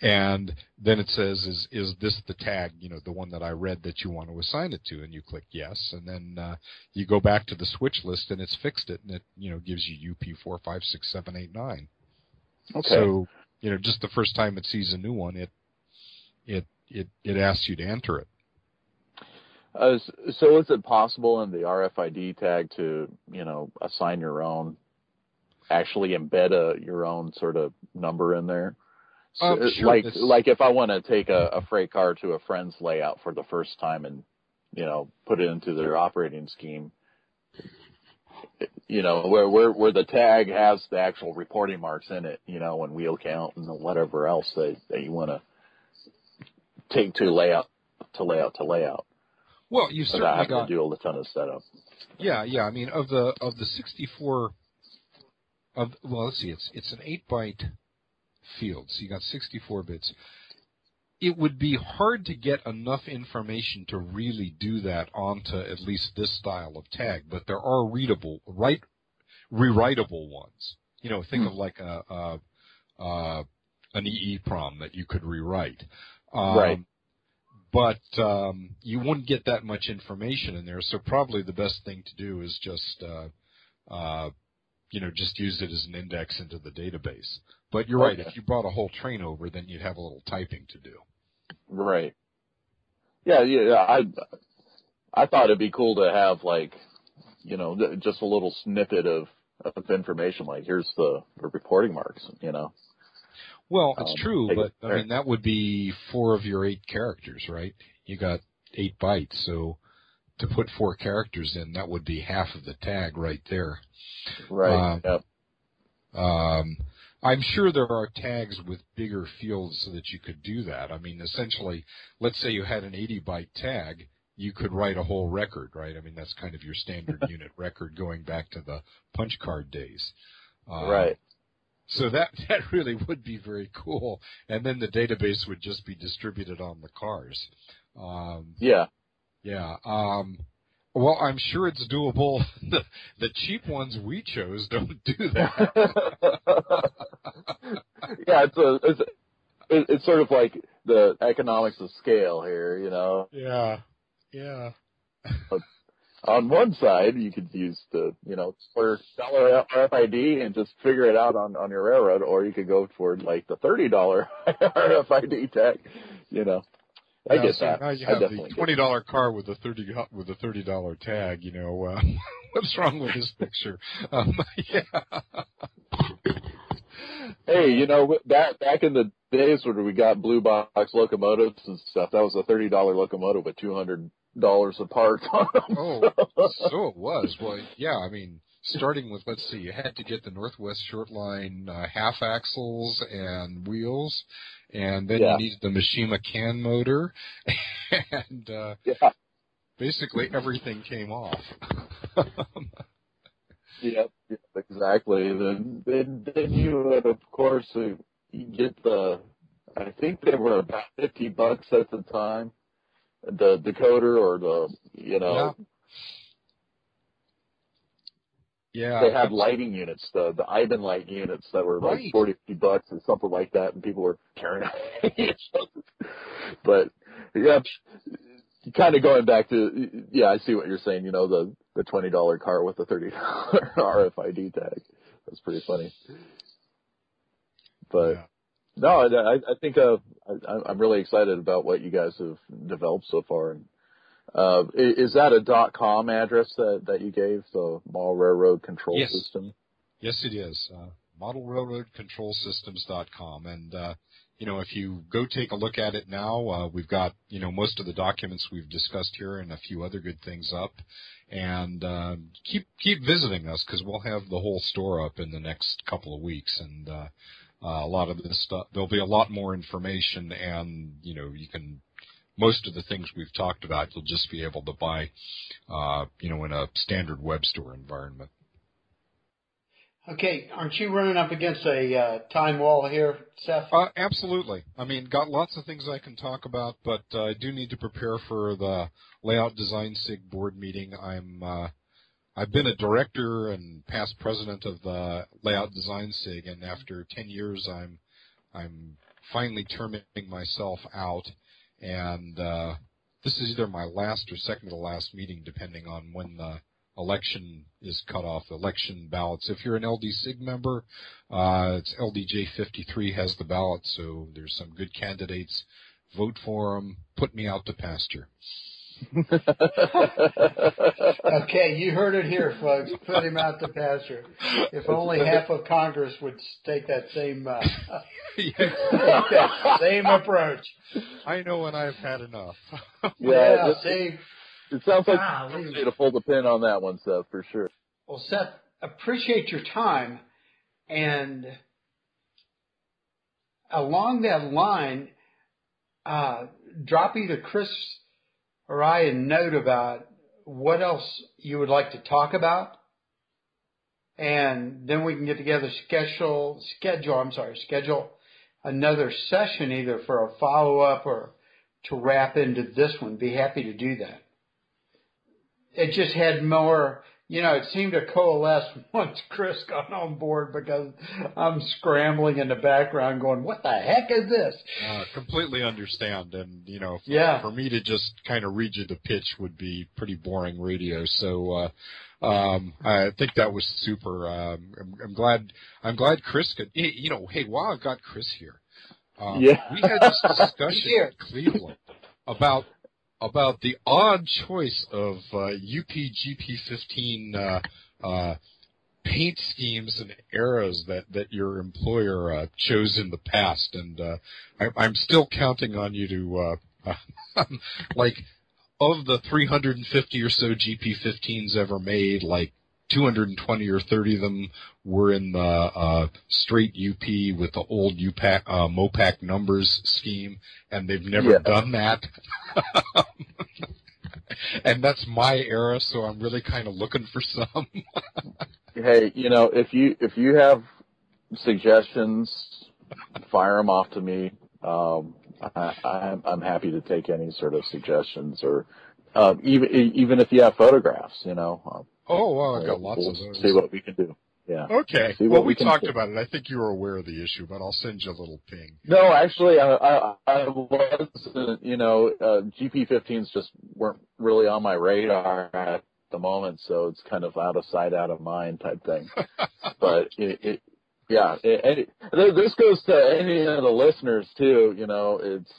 And then it says, is, is this the tag, you know, the one that I read that you want to assign it to? And you click yes. And then, uh, you go back to the switch list and it's fixed it and it, you know, gives you UP four, five, six, seven, eight, nine. Okay. So, you know, just the first time it sees a new one, it it it it asks you to enter it. Uh, so is it possible in the RFID tag to you know assign your own, actually embed a your own sort of number in there? So, um, sure, like this... like if I want to take a, a freight car to a friend's layout for the first time and you know put it into their operating scheme, you know where where where the tag has the actual reporting marks in it, you know, and wheel count and whatever else that that you want to take to layout to layout to layout. Well, you certainly I have got to do a ton of setup. Yeah, yeah. I mean, of the of the 64 of well, let's see, it's it's an eight byte field, so you got 64 bits. It would be hard to get enough information to really do that onto at least this style of tag, but there are readable, right, rewritable ones. You know, think hmm. of like a, a, a an EEPROM that you could rewrite. Um, right. But um, you wouldn't get that much information in there, so probably the best thing to do is just, uh, uh, you know, just use it as an index into the database. But you're okay. right. If you brought a whole train over, then you'd have a little typing to do. Right. Yeah, yeah. I I thought it'd be cool to have like, you know, just a little snippet of of information. Like, here's the, the reporting marks. You know. Well, it's um, true, but I mean that would be four of your eight characters, right? You got eight bytes, so to put four characters in, that would be half of the tag right there. Right. Um, yep. Um, I'm sure there are tags with bigger fields so that you could do that. I mean, essentially, let's say you had an 80 byte tag, you could write a whole record, right? I mean, that's kind of your standard unit record going back to the punch card days. Um, right. So that that really would be very cool, and then the database would just be distributed on the cars. Um, yeah, yeah. Um, well, I'm sure it's doable. the, the cheap ones we chose don't do that. yeah, it's a, it's it's sort of like the economics of scale here, you know. Yeah, yeah on one side, you could use the, you know, four dollar RFID and just figure it out on, on your railroad, or you could go for like the $30 RFID tag, you know. I get so that. Now you have the twenty dollar car with a thirty with a thirty dollar tag. You know uh, what's wrong with this picture? Um, yeah. Hey, you know, back back in the days when we got blue box locomotives and stuff, that was a thirty dollar locomotive with two hundred dollars a part on them. Oh, so it was. Well, yeah. I mean, starting with let's see, you had to get the Northwest Shortline uh, half axles and wheels, and then yeah. you needed the Mashima can motor, and uh, yeah. basically everything came off. yep, yep, exactly. Then, then, then you would, of course, uh, you get the I think they were about fifty bucks at the time. The decoder or the you know Yeah. they had lighting units, the the Ivan light units that were like Right. forty, fifty bucks or something like that, and people were tearing but yeah, kind of going back to yeah, I see what you're saying. You know, the the twenty dollar car with the thirty dollar RFID tag. That's pretty funny. But Yeah. No, I, I- I think uh, I, I'm really excited about what you guys have developed so far. And uh, i- is that a dot com address that that you gave the Model Railroad Control Yes. System? Yes, it is. Uh, Model Railroad Control Systems dot com, And, uh, you know, if you go take a look at it now, uh, we've got, you know, most of the documents we've discussed here and a few other good things up. And, uh, keep, keep visiting us because we'll have the whole store up in the next couple of weeks. And, uh, uh, a lot of this stuff, there'll be a lot more information and, you know, you can, most of the things we've talked about, you'll just be able to buy, uh, you know, in a standard web store environment. Okay, aren't you running up against a uh, time wall here, Seth? Uh, absolutely. I mean, got lots of things I can talk about, but uh, I do need to prepare for the Layout Design SIG board meeting. I'm uh, I've been a director and past president of the Layout Design SIG, and after ten years, I'm I'm finally terming myself out, and uh, this is either my last or second to last meeting, depending on when the election is cut off, election ballots. If you're an LD SIG member, uh, it's LDJ 53 has the ballot, so there's some good candidates. Vote for them. Put me out to pasture. Okay, you heard it here, folks. Put him out to pasture. If only half of Congress would take that same uh, that same approach. I know when I've had enough. Yeah, it, see. it sounds like Golly. you need to pull the pin on that one, Seth, for sure. Well, Seth, appreciate your time, and along that line, uh, drop either Chris or I a note about what else you would like to talk about, and then we can get together, schedule, schedule. I'm sorry, schedule another session either for a follow up or to wrap into this one. Be happy to do that. It just had more, you know, it seemed to coalesce once Chris got on board because I'm scrambling in the background going, what the heck is this? Uh, completely understand, and you know, for, Yeah. for me to just kind of read you the pitch would be pretty boring radio. So, uh, um, I think that was super. Um, I'm, I'm glad. I'm glad Chris could. You know, hey, while I've got Chris here, um, Yeah. we had this discussion Here. in Cleveland about about the odd choice of uh, UPGP15 uh, uh, paint schemes and eras that that your employer uh, chose in the past, and uh, I, I'm still counting on you to uh, like of the 350 or so GP15s ever made, like 220 or 30 of them were in the uh, straight UP with the old UPAC, uh, MOPAC numbers scheme, and they've never Yeah. done that. and that's my era, so I'm really kind of looking for some. Hey, you know, if you if you have suggestions, fire them off to me. Um, I, I'm I'm happy to take any sort of suggestions, or um, even even if you have photographs, you know. Um, oh, well, I've got lots we'll of those. See what we can do. Yeah. Okay. See well, we, we talked do. about it. I think you were aware of the issue, but I'll send you a little ping. No, actually, I, I, I was, uh, you know, uh, GP15s just weren't really on my radar at the moment, so it's kind of out of sight, out of mind type thing. but it, it yeah, it, it, this goes to any of the listeners too. You know, it's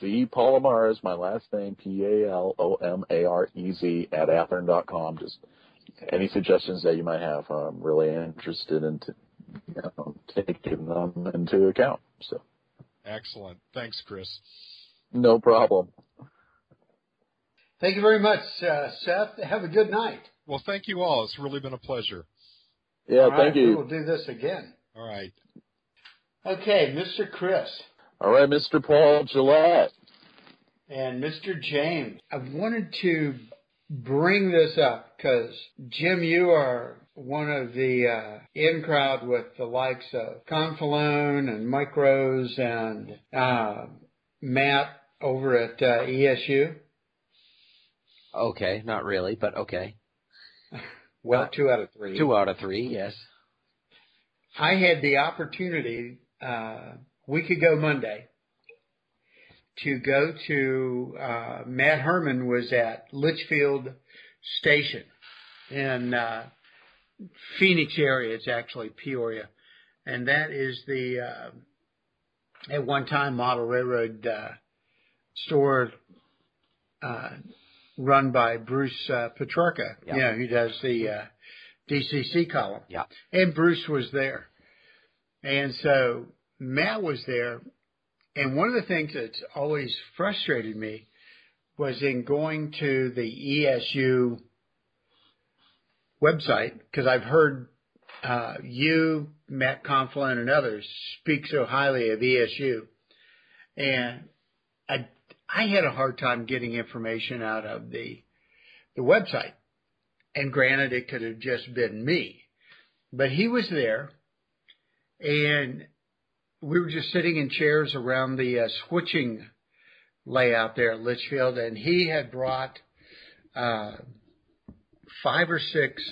C Palomarez my last name, P A L O M A R E Z at athearn dot com. Just any suggestions that you might have, I'm really interested in, t- you know, taking them into account. So. Excellent. Thanks, Chris. No problem. Thank you very much, uh, Seth. Have a good night. Well, thank you all. It's really been a pleasure. Yeah, All right, thank you. We'll do this again. All right. Okay, Mr. Chris All right, Mr. Paul Gillette. and Mr. James. I wanted to bring this up because Jim, you are one of the uh, in crowd with the likes of Confalone and Mike Rose and uh, Matt over at uh, ESU? Okay, not really, but okay. Well, two out of three. Two out of three, yes. I had the opportunity uh, week ago Monday to go to uh, Matt Herman was at Litchfield Station in uh, Phoenix area. It's actually Peoria, and that is the uh, at one time model railroad uh, store uh, run by Bruce uh, Petrarca. Yeah. You know, who does the uh, DCC column. Yeah. And Bruce was there. And so Matt was there. And one of the things that's always frustrated me was in going to the ESU website, because I've heard uh, you, Matt Conflin, and others speak so highly of ESU. And I, I had a hard time getting information out of the, the website. And granted, it could have just been me. But he was there, and we were just sitting in chairs around the uh, switching layout there at Litchfield, and he had brought uh, five or six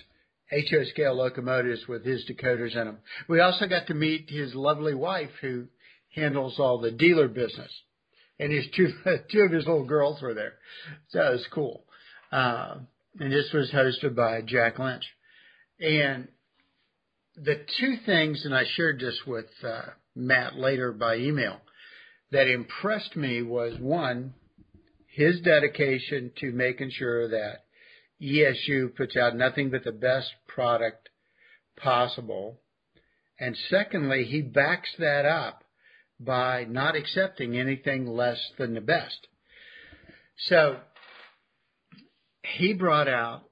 HO scale locomotives with his decoders in them. We also got to meet his lovely wife who handles all the dealer business. And his two, two of his little girls were there. So it was cool. Uh, and this was hosted by Jack Lynch. And the two things, and I shared this with uh, Matt later by email, that impressed me was one, his dedication to making sure that ESU puts out nothing but the best product possible. And secondly, he backs that up by not accepting anything less than the best. So he brought out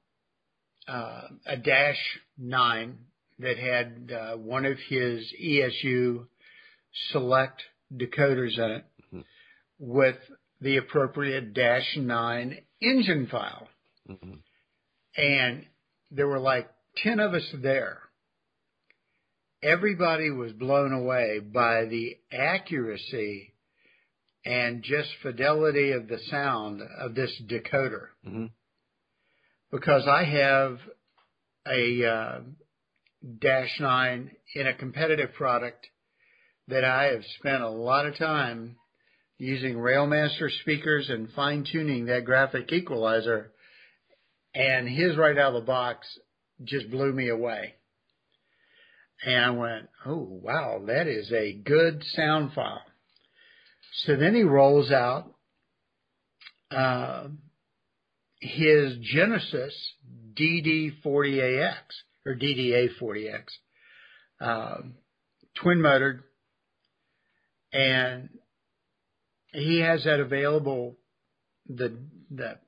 uh, a Dash 9 that had uh, one of his ESU select decoders in it Mhm. with the appropriate Dash 9 engine file. hmm And there were like 10 of us there. Everybody was blown away by the accuracy and just fidelity of the sound of this decoder hmm because I have a uh, Dash 9 in a competitive product that I have spent a lot of time using Railmaster speakers and fine tuning that graphic equalizer and his right out of the box just blew me away. And I went, oh wow, that is a good sound file. So then he rolls out uh, his Genesis DD40AX or DDA40X, um, twin motored, and he has that available. The the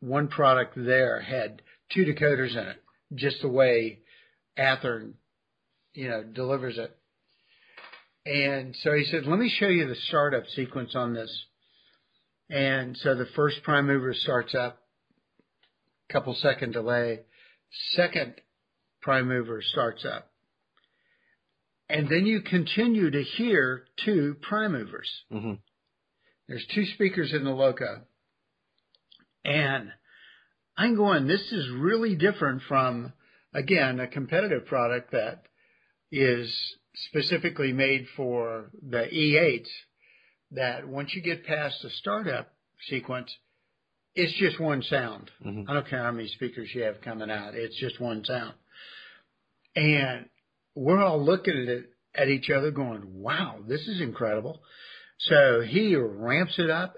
one product there had two decoders in it, just the way Athearn, you know, delivers it. And so he said, "Let me show you the startup sequence on this." And so the first prime mover starts up, couple second delay, second prime mover starts up. And then you continue to hear two prime movers. hmm There's two speakers in the loco. And I'm going, this is really different from, again, a competitive product that is specifically made for the E8s that once you get past the startup sequence, it's just one sound. hmm I don't care how many speakers you have coming out. It's just one sound. And we're all looking at it, at each other going, wow, this is incredible. So he ramps it up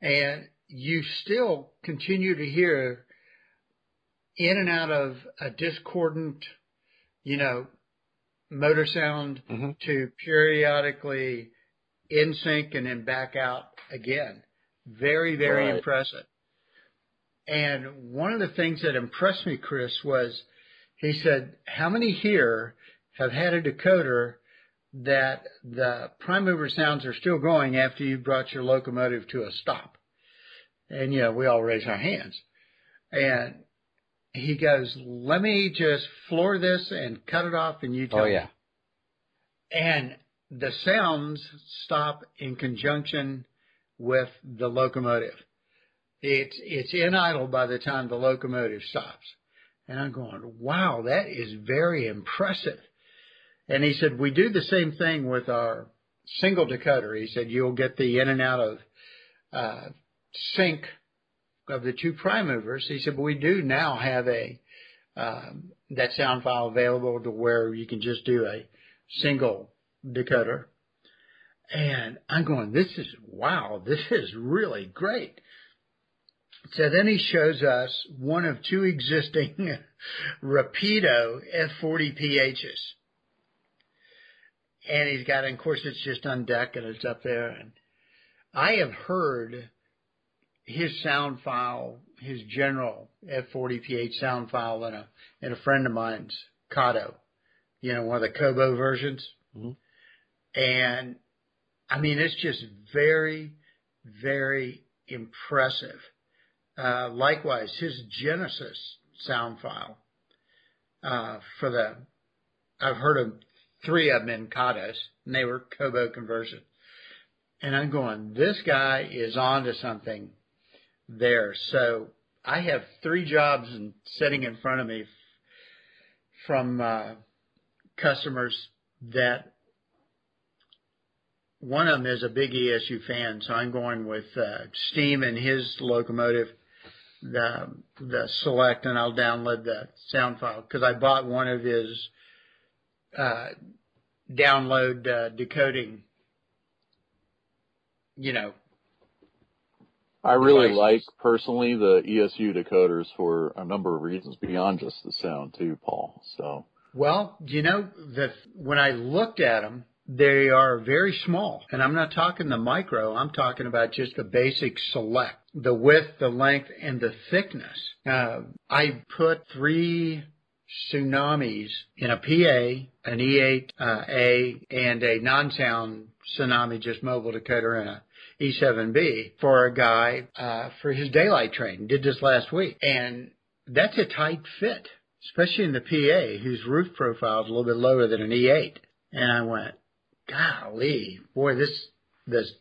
and you still continue to hear in and out of a discordant, you know, motor sound hmm to periodically in sync and then back out again. Very, very Right. impressive. And one of the things that impressed me, Chris, was he said, how many here have had a decoder that the prime mover sounds are still going after you brought your locomotive to a stop? And, you know, we all raise our hands. And he goes, "Let me just floor this and cut it off, and you tell Oh me." yeah. and the sounds stop in conjunction with the locomotive. It's it's in idle by the time the locomotive stops. And I'm going, wow, that is very impressive. And he said, we do the same thing with our single decoder. He said, you'll get the in and out of uh, sync of the two prime movers. He said, but we do now have a um, that sound file available to where you can just do a single decoder. And I'm going, this is, wow, this is really great. So then he shows us one of two existing Rapido F40 PHs. And he's got, and of course it's just on deck and it's up there. And I have heard his sound file, his general F40 PH sound file in a, in a friend of mine's Kato you know, one of the Kobo versions. Mhm. And I mean, it's just very, very impressive. Uh, likewise, his Genesis sound file, uh, for the, I've heard of three of them in Katos, and they were Kobo conversions. And I'm going, this guy is onto something there. So I have three jobs and sitting in front of me from, uh, customers that one of them is a big ESU fan, so I'm going with uh, Steam and his locomotive, the the select, and I'll download the sound file because I bought one of his uh, download uh, decoding. You know, I really devices. like personally the ESU decoders for a number of reasons beyond just the sound too, Paul. So Well, you know, the, when I looked at them, they are very small. And I'm not talking the micro, I'm talking about just the basic select. The width, the length, and the thickness. Uh, I put three tsunamis in a PA, an E8 uh, A, and a non-sound tsunami, just mobile decoder in a E7B for a guy uh, for his daylight train. Did this last week, and that's a tight fit, especially in the PA, whose roof profile is a little bit lower than an E8. And I went, golly, boy, this this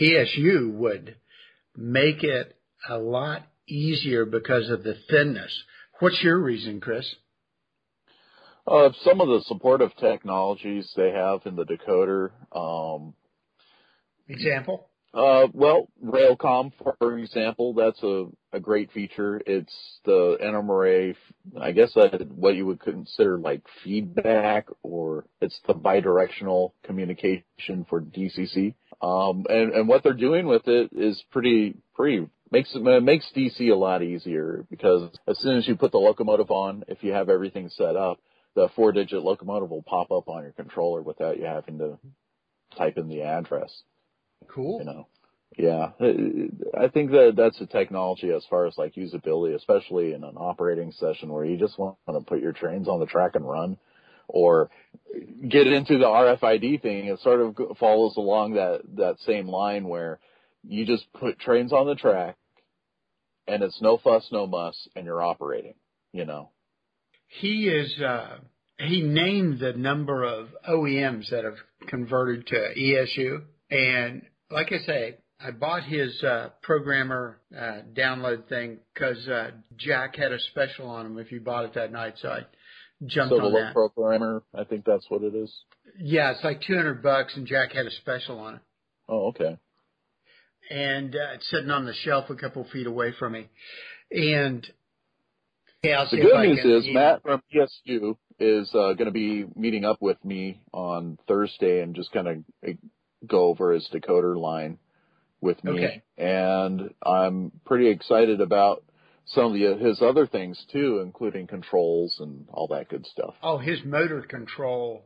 ESU would make it a lot easier because of the thinness. What's your reason, Chris? Uh, some of the supportive technologies they have in the decoder, um, Example? uh, well, Railcom, for example, that's a, a great feature. It's the NMRA, I guess that what you would consider like feedback, or it's the bidirectional communication for DCC. Um, and, and what they're doing with it is pretty, pretty makes it makes DC a lot easier because as soon as you put the locomotive on, if you have everything set up, the four digit locomotive will pop up on your controller without you having to type in the address, Cool. you know. Yeah, I think that that's a technology as far as like usability, especially in an operating session where you just want to put your trains on the track and run or get into the RFID thing. It sort of follows along that, that same line where you just put trains on the track and it's no fuss, no muss and you're operating, you know. He is, uh, he named the number of OEMs that have converted to ESU. And like I say, I bought his uh, programmer uh, download thing because uh, Jack had a special on him if you bought it that night. So I jumped So the on little that. programmer, I think that's what it is. Yeah, it's like 200 bucks and Jack had a special on it. Oh, okay. And uh, it's sitting on the shelf a couple feet away from me. And yeah, The good news is email- Matt from ESU is uh, going to be meeting up with me on Thursday and just kind of go over his decoder line with me. Okay. And I'm pretty excited about some of the, his other things too, including controls and all that good stuff. Oh, his motor control,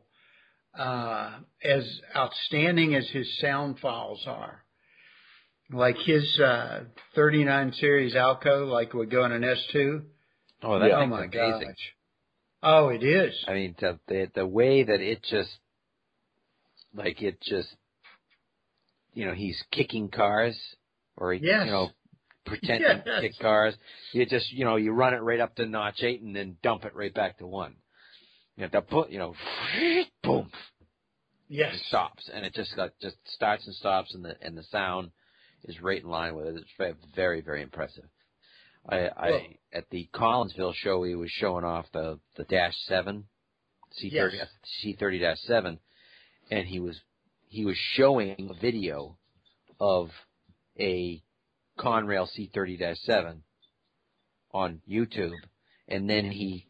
uh, as outstanding as his sound files are, like his uh, 39 series Alco, like would go in an S2. Oh, that Yeah. oh thing's my amazing. gosh! Oh, it is. I mean, the, the the way that it just, like it just, you know, he's kicking cars, or he, Yes. you know, pretending to kick cars. You just, you know, you run it right up to notch eight and then dump it right back to one. You have to put, you know, boom, Yes. it stops, and it just like just starts and stops, and the and the sound is right in line with it. It's ve- very very impressive. I, I Well- at the Collinsville show he was showing off the the Dash Seven, C thirty C thirty Dash Seven, and he was he was showing a video of a Conrail C thirty Dash Seven on YouTube, and then he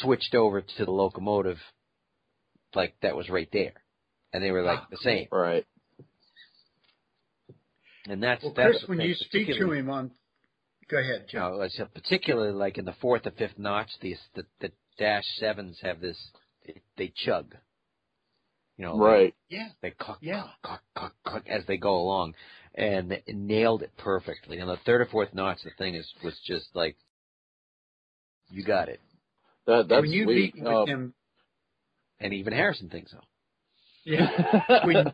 switched over to the locomotive like that was right there. And they were like Ah, the same. Right. And that's Well, that's Chris, the when you speak to him on, go ahead, you Joe. know, particularly like in the fourth or fifth notch, these the, the dash sevens have this they, they chug. You know, Right. Yeah. They cluck, Yeah. cluck, cluck, cluck as they go along, and it nailed it perfectly. And the third or fourth notch, the thing is was just like, you got it. That that's when you sweet. meet with Um, him, And even Harrison thinks so. yeah. when,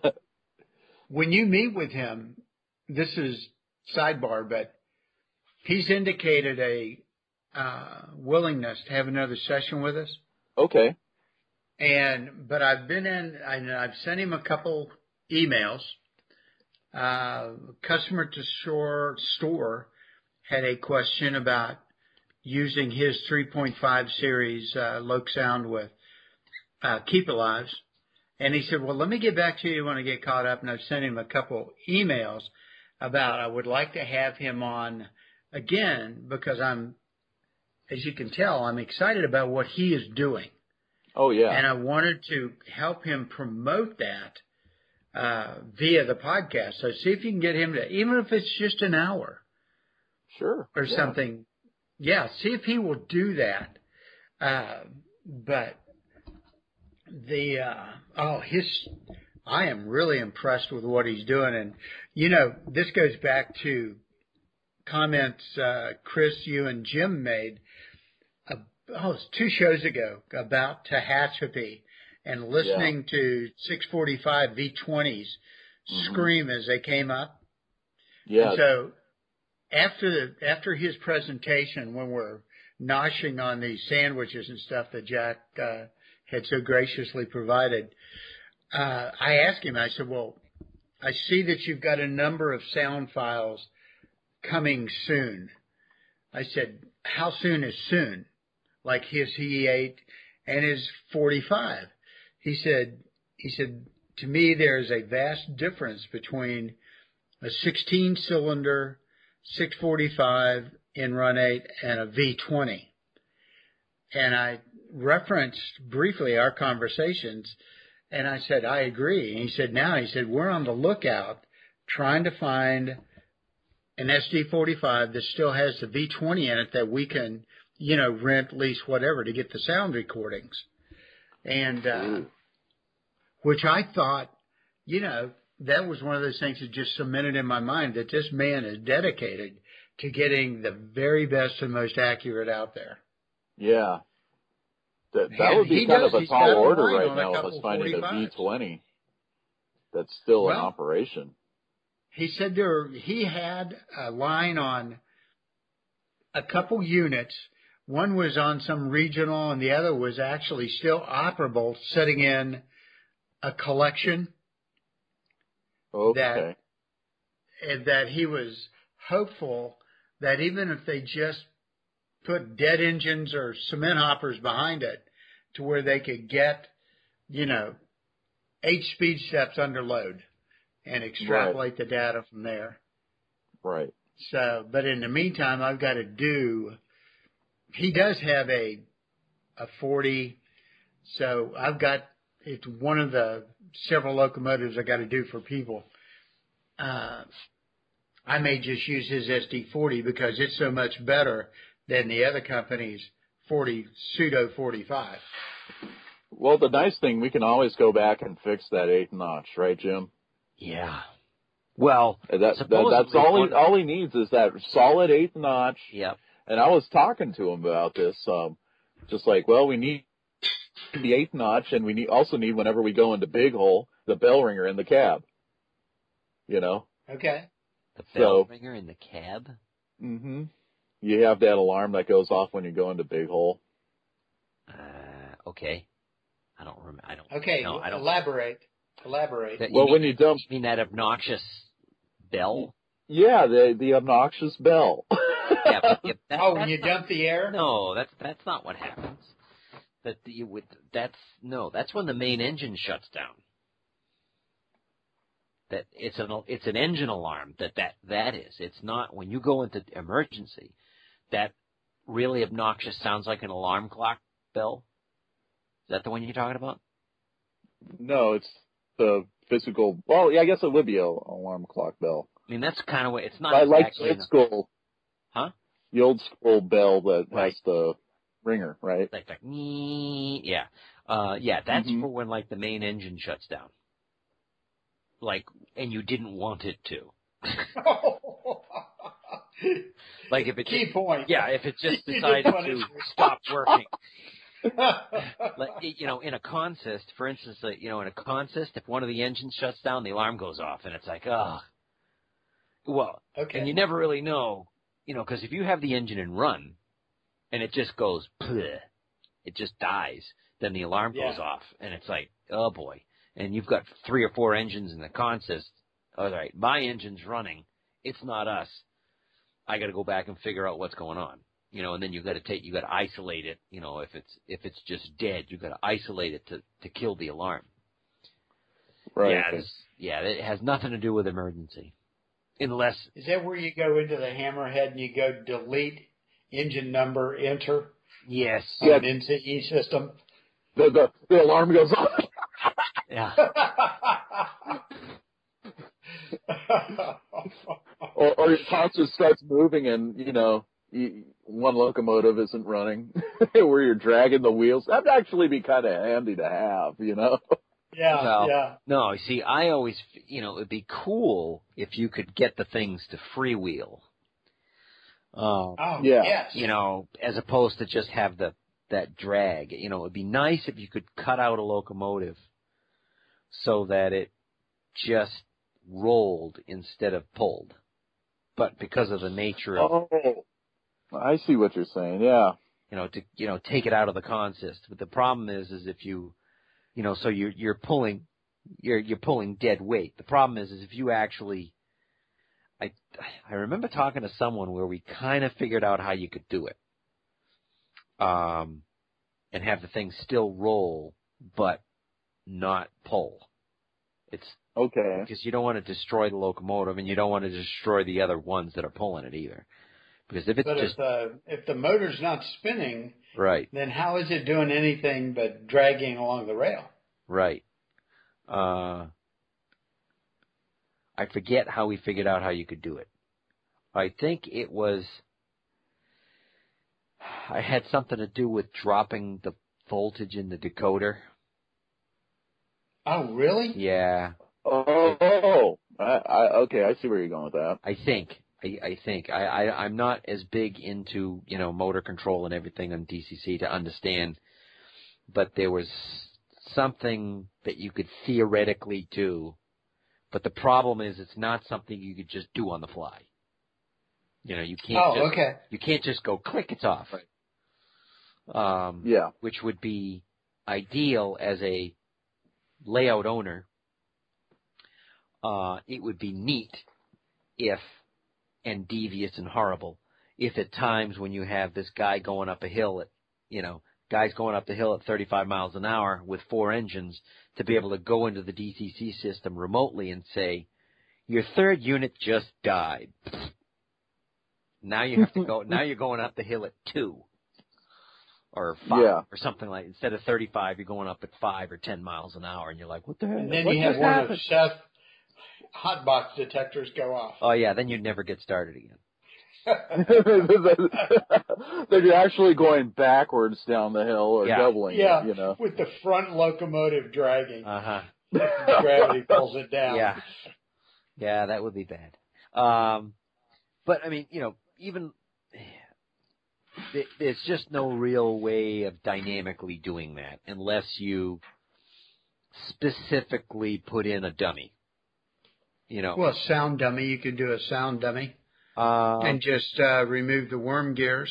when you meet with him, this is sidebar, but he's indicated a uh, willingness to have another session with us. okay. And but I've been in, and I've sent him a couple emails. Uh, customer to store store had a question about using his 3.5 series uh, LokSound with uh, Keep Alives, and he said, "Well, let me get back to you when I get caught up." And I've sent him a couple emails about I would like to have him on again because I'm, as you can tell, I'm excited about what he is doing Oh yeah. and I wanted to help him promote that uh, via the podcast. So see if you can get him to, even if it's just an hour sure. or Yeah. something. Yeah, see if he will do that. Uh, but the uh, oh, his I am really impressed with what he's doing, and you know this goes back to comments uh, Chris, you and Jim made. Uh, oh, it's two shows ago about Tehachapi and listening to 645 V20s Mhm. scream as they came up. Yeah. And so after the, after his presentation, when we're noshing on these sandwiches and stuff that Jack uh, had so graciously provided, uh, I asked him. I said, "Well, I see that you've got a number of sound files coming soon." I said, "How soon is soon?" Like his he eight and his 45. He said, "He said to me, there is a vast difference between a 16 cylinder 645 in run 8 and a V20. And I referenced briefly our conversations and I said, I agree. And he said, now, he said, we're on the lookout trying to find an SD45 that still has the V20 in it that we can, you know, rent, lease, whatever to get the sound recordings. And, uh, Ooh. which I thought, you know, that was one of those things that just cemented in my mind that this man is dedicated to getting the very best and most accurate out there. Yeah. That that would be kind does. of a tall order right now of us finding a 45s. V20 that's still in operation. He said there he had a line on a couple units. One was on some regional and the other was actually still operable sitting in a collection Okay. and that he was hopeful that even if they just put dead engines or cement hoppers behind it to where they could get, you know, eight speed steps under load and extrapolate the data from there. Right. So, but in the meantime, I've got to do, he does have a, a 40. So I've got, it's one of the several locomotives I got to do for people. Uh, I may just use his SD40 because it's so much better than the other company's 40 pseudo 45. Well, the nice thing, we can always go back and fix that eighth notch, right, Jim? Yeah. Well, And That, that that's all he all he needs is that solid eighth notch. yeah. And I was talking to him about this, um, just like, well, we need the eighth notch, and we need also need whenever we go into big hole the bell ringer in the cab. You know, Okay. The So- bell ringer in the cab. Mm-hmm. You have that alarm that goes off when you go into Big Hole. Uh, okay. I don't remember. I don't. Okay, No, I don't. elaborate. Elaborate. That- Well, you when mean, you dump, you mean that obnoxious bell? yeah, the the obnoxious bell. Yeah, but if that, oh, when you not- dump the air? No, that's that's not what happens. That you would. That's no. That's when the main engine shuts down. That it's an it's an engine alarm. That that that is. It's not when you go into emergency. That really obnoxious sounds like an alarm clock bell. Is that the one you're talking about? no, it's the physical. Well, yeah, I guess it would be a alarm clock bell. I mean, that's kind of what it's not I like the old school. Huh? The old school bell that Right. has the ringer, right? like like nee, yeah, uh, yeah. That's Mhm. for when like the main engine shuts down. Like, and you didn't want it to. Like if it Key just, point. yeah, if it just You decided didn't want it to to. stop working. Like you know, in a consist, for instance, like, you know, in a consist, if one of the engines shuts down, the alarm goes off, and it's like, oh, Well, okay. and you never really know, you know, because if you have the engine in run, and it just goes, "Bleh," it just dies, then the alarm goes off, and it's like, oh boy. And you've got three or four engines in the consist. All right, my engine's running. It's not us. I got to go back and figure out what's going on. You know, and then you got to take, you got to isolate it. You know, if it's if it's just dead, you got to isolate it to to kill the alarm. Right. Yeah, it's- yeah, it has nothing to do with emergency, unless Is that where you go into the hammerhead and you go delete engine number, enter yes, on Yeah. an NCE system? the, the the alarm goes off. yeah. or, or your consist starts moving and, you know, you, one locomotive isn't running where you're dragging the wheels. That'd actually be kind of handy to have, you know? yeah, Well, yeah. No, you see, I always, you know, it'd be cool if you could get the things to freewheel. Um, Oh, Yeah. yes. you know, as opposed to just have the that drag. You know, it'd be nice if you could cut out a locomotive so that it just rolled instead of pulled. But because of the nature of Oh, I see what you're saying. Yeah. you know, to you know, take it out of the consist. But the problem is, is if you, you know, so you're you're pulling, you're you're pulling dead weight. The problem is, is if you actually, I I remember talking to someone where we kind of figured out how you could do it, um, and have the thing still roll but not pull. It's Okay. because you don't want to destroy the locomotive and you don't want to destroy the other ones that are pulling it either. Because if it's But just if the if the motor's not spinning, right, then how is it doing anything but dragging along the rail? Right. Uh, I forget how we figured out how you could do it. I think it was, I had something to do with dropping the voltage in the decoder. Oh, really? Yeah, Oh, oh, I, I, okay. I see where you're going with that. I think. I, I think. I, I, I'm not as big into, you know, motor control and everything on DCC to understand, but there was something that you could theoretically do, but the problem is it's not something you could just do on the fly. You know, you can't Oh, just, okay. you can't just go click, it's off. Um, Yeah. which would be ideal as a layout owner. Uh, it would be neat if, and devious and horrible, if at times when you have this guy going up a hill at, you know, guys going up the hill at 35 miles an hour with four engines to be able to go into the DCC system remotely and say, your third unit just died. Now you have to go, now you're going up the hill at two or five Yeah. or something like instead of 35 you're going up at 5 or 10 miles an hour and you're like what the hell? And then what you have just one happened? of Seth hotbox detectors go off. oh yeah then you'd never get started again They're actually going backwards down the hill or Yeah. doubling yeah, it, you know. with the front locomotive dragging. uh-huh Gravity pulls it down. yeah yeah that would be bad um but i mean you know even there's just no real way of dynamically doing that unless you specifically put in a dummy you know Well, a sound dummy. You could do a sound dummy. Um, and just uh, remove the worm gears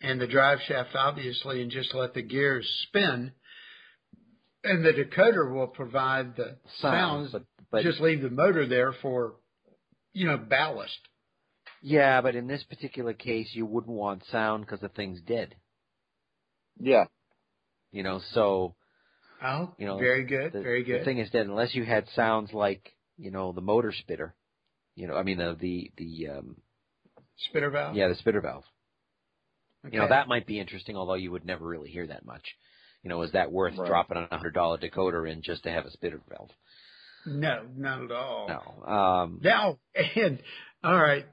and the drive shaft, obviously, and just let the gears spin. And the decoder will provide the sounds. but, but just leave the motor there for, you know, ballast. yeah, but in this particular case, you wouldn't want sound because the thing's dead. Yeah. You know, so Oh, You know, very good, the, very good. the thing is dead unless you had sounds like you know the motor spitter. You know, I mean the the the um, Spitter valve. yeah the spitter valve. Okay. You know that might be interesting, although you would never really hear that much. You know, is that worth Right. dropping a hundred dollar decoder in just to have a spitter valve? No, not at all. No. Um, Now, and all right,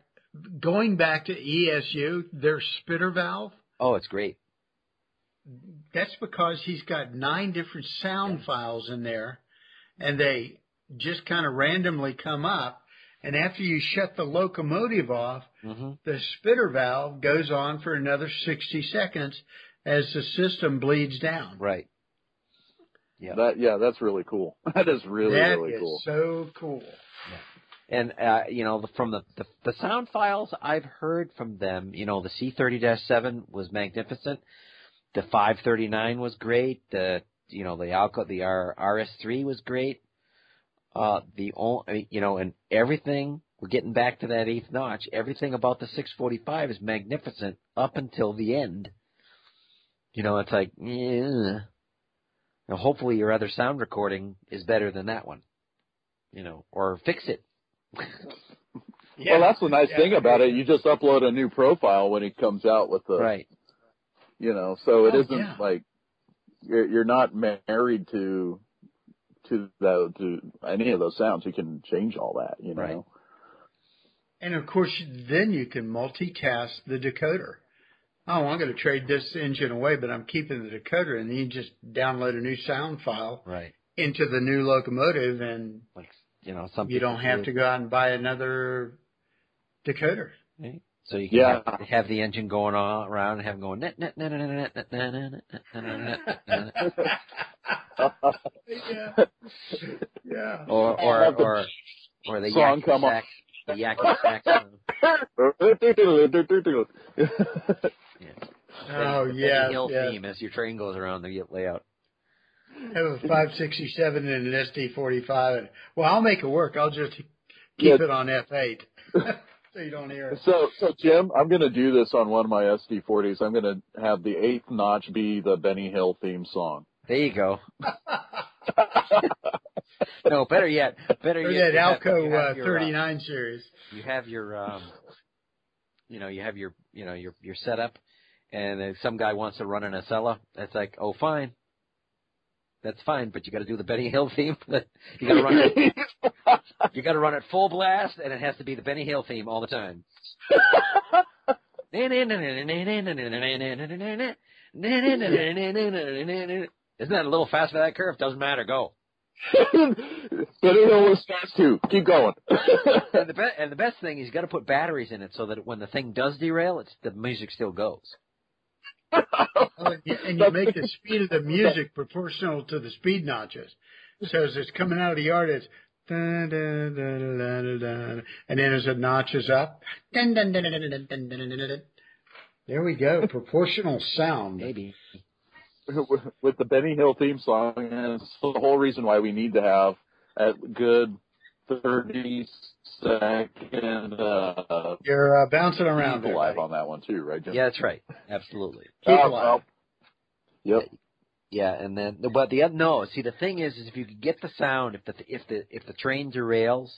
going back to ESU, their spitter valve. oh, it's great. That's because he's got nine different sound files in there, and they just kind of randomly come up. And after you shut the locomotive off, hmm the spitter valve goes on for another 60 seconds as the system bleeds down. Right. Yeah. That yeah, that's really cool. That is really That really is cool. so cool. And uh, you know, from the, the the sound files I've heard from them, you know, the C30-7 was magnificent. The 539 was great. The you know the Alco the R, RS3 was great. Uh, the only you know, and everything. We're getting back to that eighth notch. Everything about the 645 is magnificent up until the end. You know, it's like, yeah. Now, hopefully, your other sound recording is better than that one. You know, or fix it. well, that's the nice Yeah. thing about it. You just upload a new profile when it comes out with the, right. you know, so it Oh, isn't yeah. like you're you're not married to to the to any of those sounds. You can change all that, you know. Right. And of course, then you can multitask the decoder. Oh, I'm going to trade this engine away, but I'm keeping the decoder, and then you just download a new sound file Right. into the new locomotive, and Like you know, some you don't have to go out and buy another decoder. right? So you can yeah. have, have, the engine going all around and have them going. yeah. Yeah. Or or or or the song come sax, on. the Yakety Sax. yeah. Oh the, yeah. The hill theme as your train goes around the layout. I have a 567 and an SD45. Well, I'll make it work. I'll just keep yeah. it on F8 so you don't hear it. So, so Jim, I'm going to do this on one of my SD40s. I'm going to have the eighth notch be the Benny Hill theme song. There you go. No, better yet, better Or yet. that you have- you Alco have uh, your, 39 series. you have your um you know you have your you know your your setup and then some guy wants to run an Acela that's like oh fine that's fine but you got to do the Benny Hill theme. You got to run it. You got to run it full blast and it has to be the Benny Hill theme all the time. Isn't that a little fast for that curve? Doesn't matter. Go. Benny Hill was fast too. Keep going. and the be- and the best thing is you got to put batteries in it so that when the thing does derail it's the music still goes Oh, and you, make the speed of the music proportional to the speed notches. So as it's coming out of the yard, it's and then as it notches up, there we go, proportional sound. Maybe with the Benny Hill theme song, and it's the whole reason why we need to have a good 30s second uh, You're uh, bouncing around keep there. alive buddy. on that one too, right, Jim? Yeah, that's right. Absolutely. Keep Oh, alive. well, Yep. Yeah, and then but the other no. See, the thing is, is if you could get the sound, if the if the if the train derails,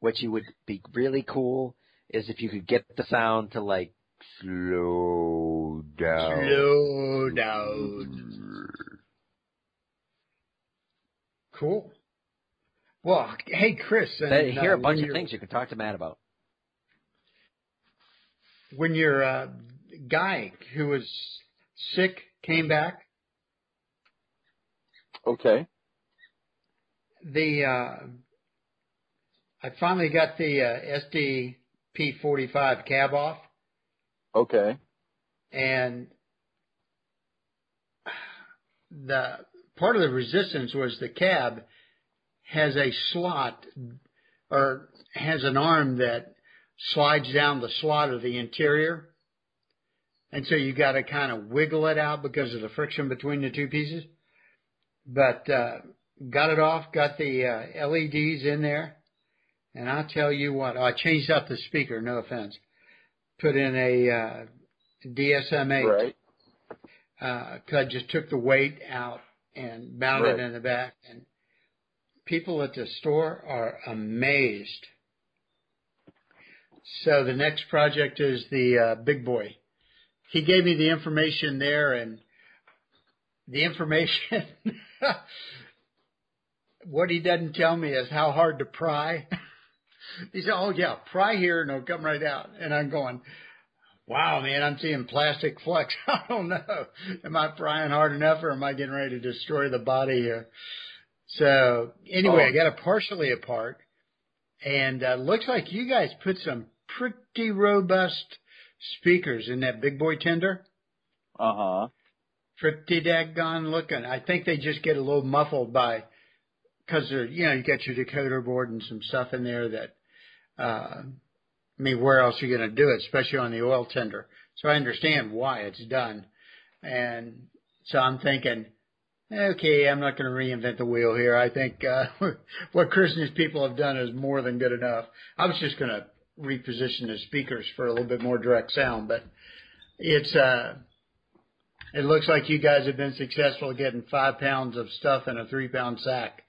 what you would be really cool is if you could get the sound to like slow down. Slow down. Cool. Well, hey Chris, and, They hear uh, a bunch of things you can talk to Matt about. when your uh, guy who was sick came back, Okay. the uh, I finally got the uh, SDP 45 cab off, Okay. and the part of the resistance was the cab has a slot or has an arm that slides down the slot of the interior. And so you got to kind of wiggle it out because of the friction between the two pieces. But, uh, got it off, got the, uh, LEDs in there. And I'll tell you what, I changed out the speaker, no offense. Put in a, uh, DSM-8. Right. Uh, cause I just took the weight out and mounted Right. it in the back and people at the store are amazed. So the next project is the uh, big boy. He gave me the information there and the information what he doesn't tell me is how hard to pry. he said, "Oh yeah, pry here and it'll come right out." And I'm going, "Wow, man, I'm seeing plastic flux. I don't know. Am I prying hard enough, or am I getting ready to destroy the body here?" So anyway, Oh. I got it partially apart, and uh, looks like you guys put some pretty robust speakers in that big boy tender. Uh huh. Pretty daggone looking. I think they just get a little muffled by, cause they're, you know, you got your decoder board and some stuff in there that, uh, I mean, where else are you going to do it, especially on the oil tender? So I understand why it's done. And so I'm thinking, okay, I'm not going to reinvent the wheel here. I think, uh, what Chris and his people have done is more than good enough. I was just going to reposition the speakers for a little bit more direct sound, but it's, uh, it looks like you guys have been successful getting five pounds of stuff in a three pound sack.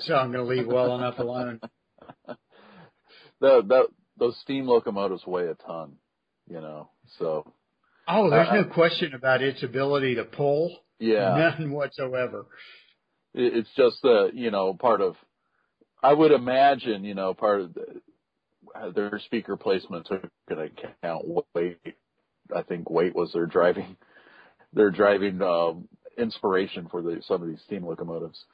So I'm going to leave well enough alone. The, the, those steam locomotives weigh a ton, you know, so Oh, there's Uh, no question about its ability to pull. Yeah. None whatsoever. It's just the, you know, part of, I would imagine, you know, part of the, their speaker placements are going to count weight. I think weight was their driving, their driving, um, inspiration for the, some of these steam locomotives.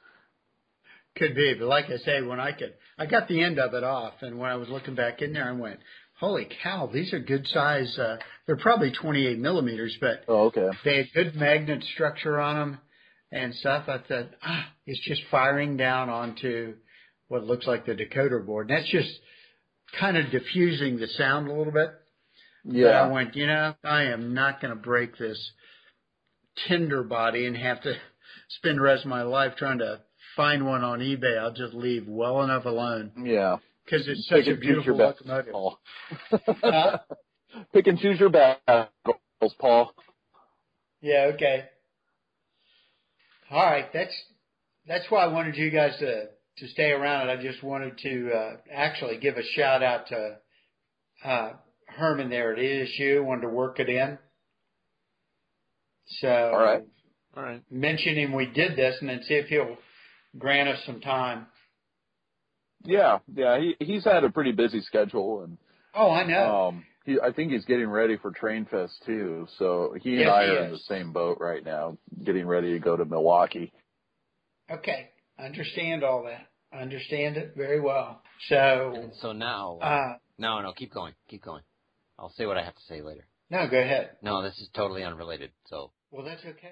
Could be, but like I say, when I could, I got the end of it off, and when I was looking back in there, I went, "Holy cow, these are good size." Uh, they're probably 28 millimeters, but Oh, okay. they had good magnet structure on them and stuff. I thought, ah, it's just firing down onto what looks like the decoder board. And that's just kind of diffusing the sound a little bit. But I went, you know, I am not going to break this tender body and have to spend the rest of my life trying to find one on eBay. I'll just leave well enough alone Yeah. Because it's such Pick a and choose your beautiful battles, locomotive. Paul. Huh? Pick and choose your battles, Paul. Yeah, okay. All right, that's that's why I wanted you guys to to stay around. I just wanted to uh, actually give a shout out to uh, Herman there at ESU. Wanted to work it in. So All right. All right. mention him we did this, and then see if he'll grant us some time. Yeah. Yeah. He, he's had a pretty busy schedule and, Oh, I know. Um, he, I think he's getting ready for Train Fest too. So he and I he are in the same boat right now, getting ready to go to Milwaukee. okay, understand all that. Understand it very well. So, And so now, uh, no, no, keep going, keep going. I'll say what I have to say later. no, go ahead. No, this is totally unrelated. So Well, that's okay.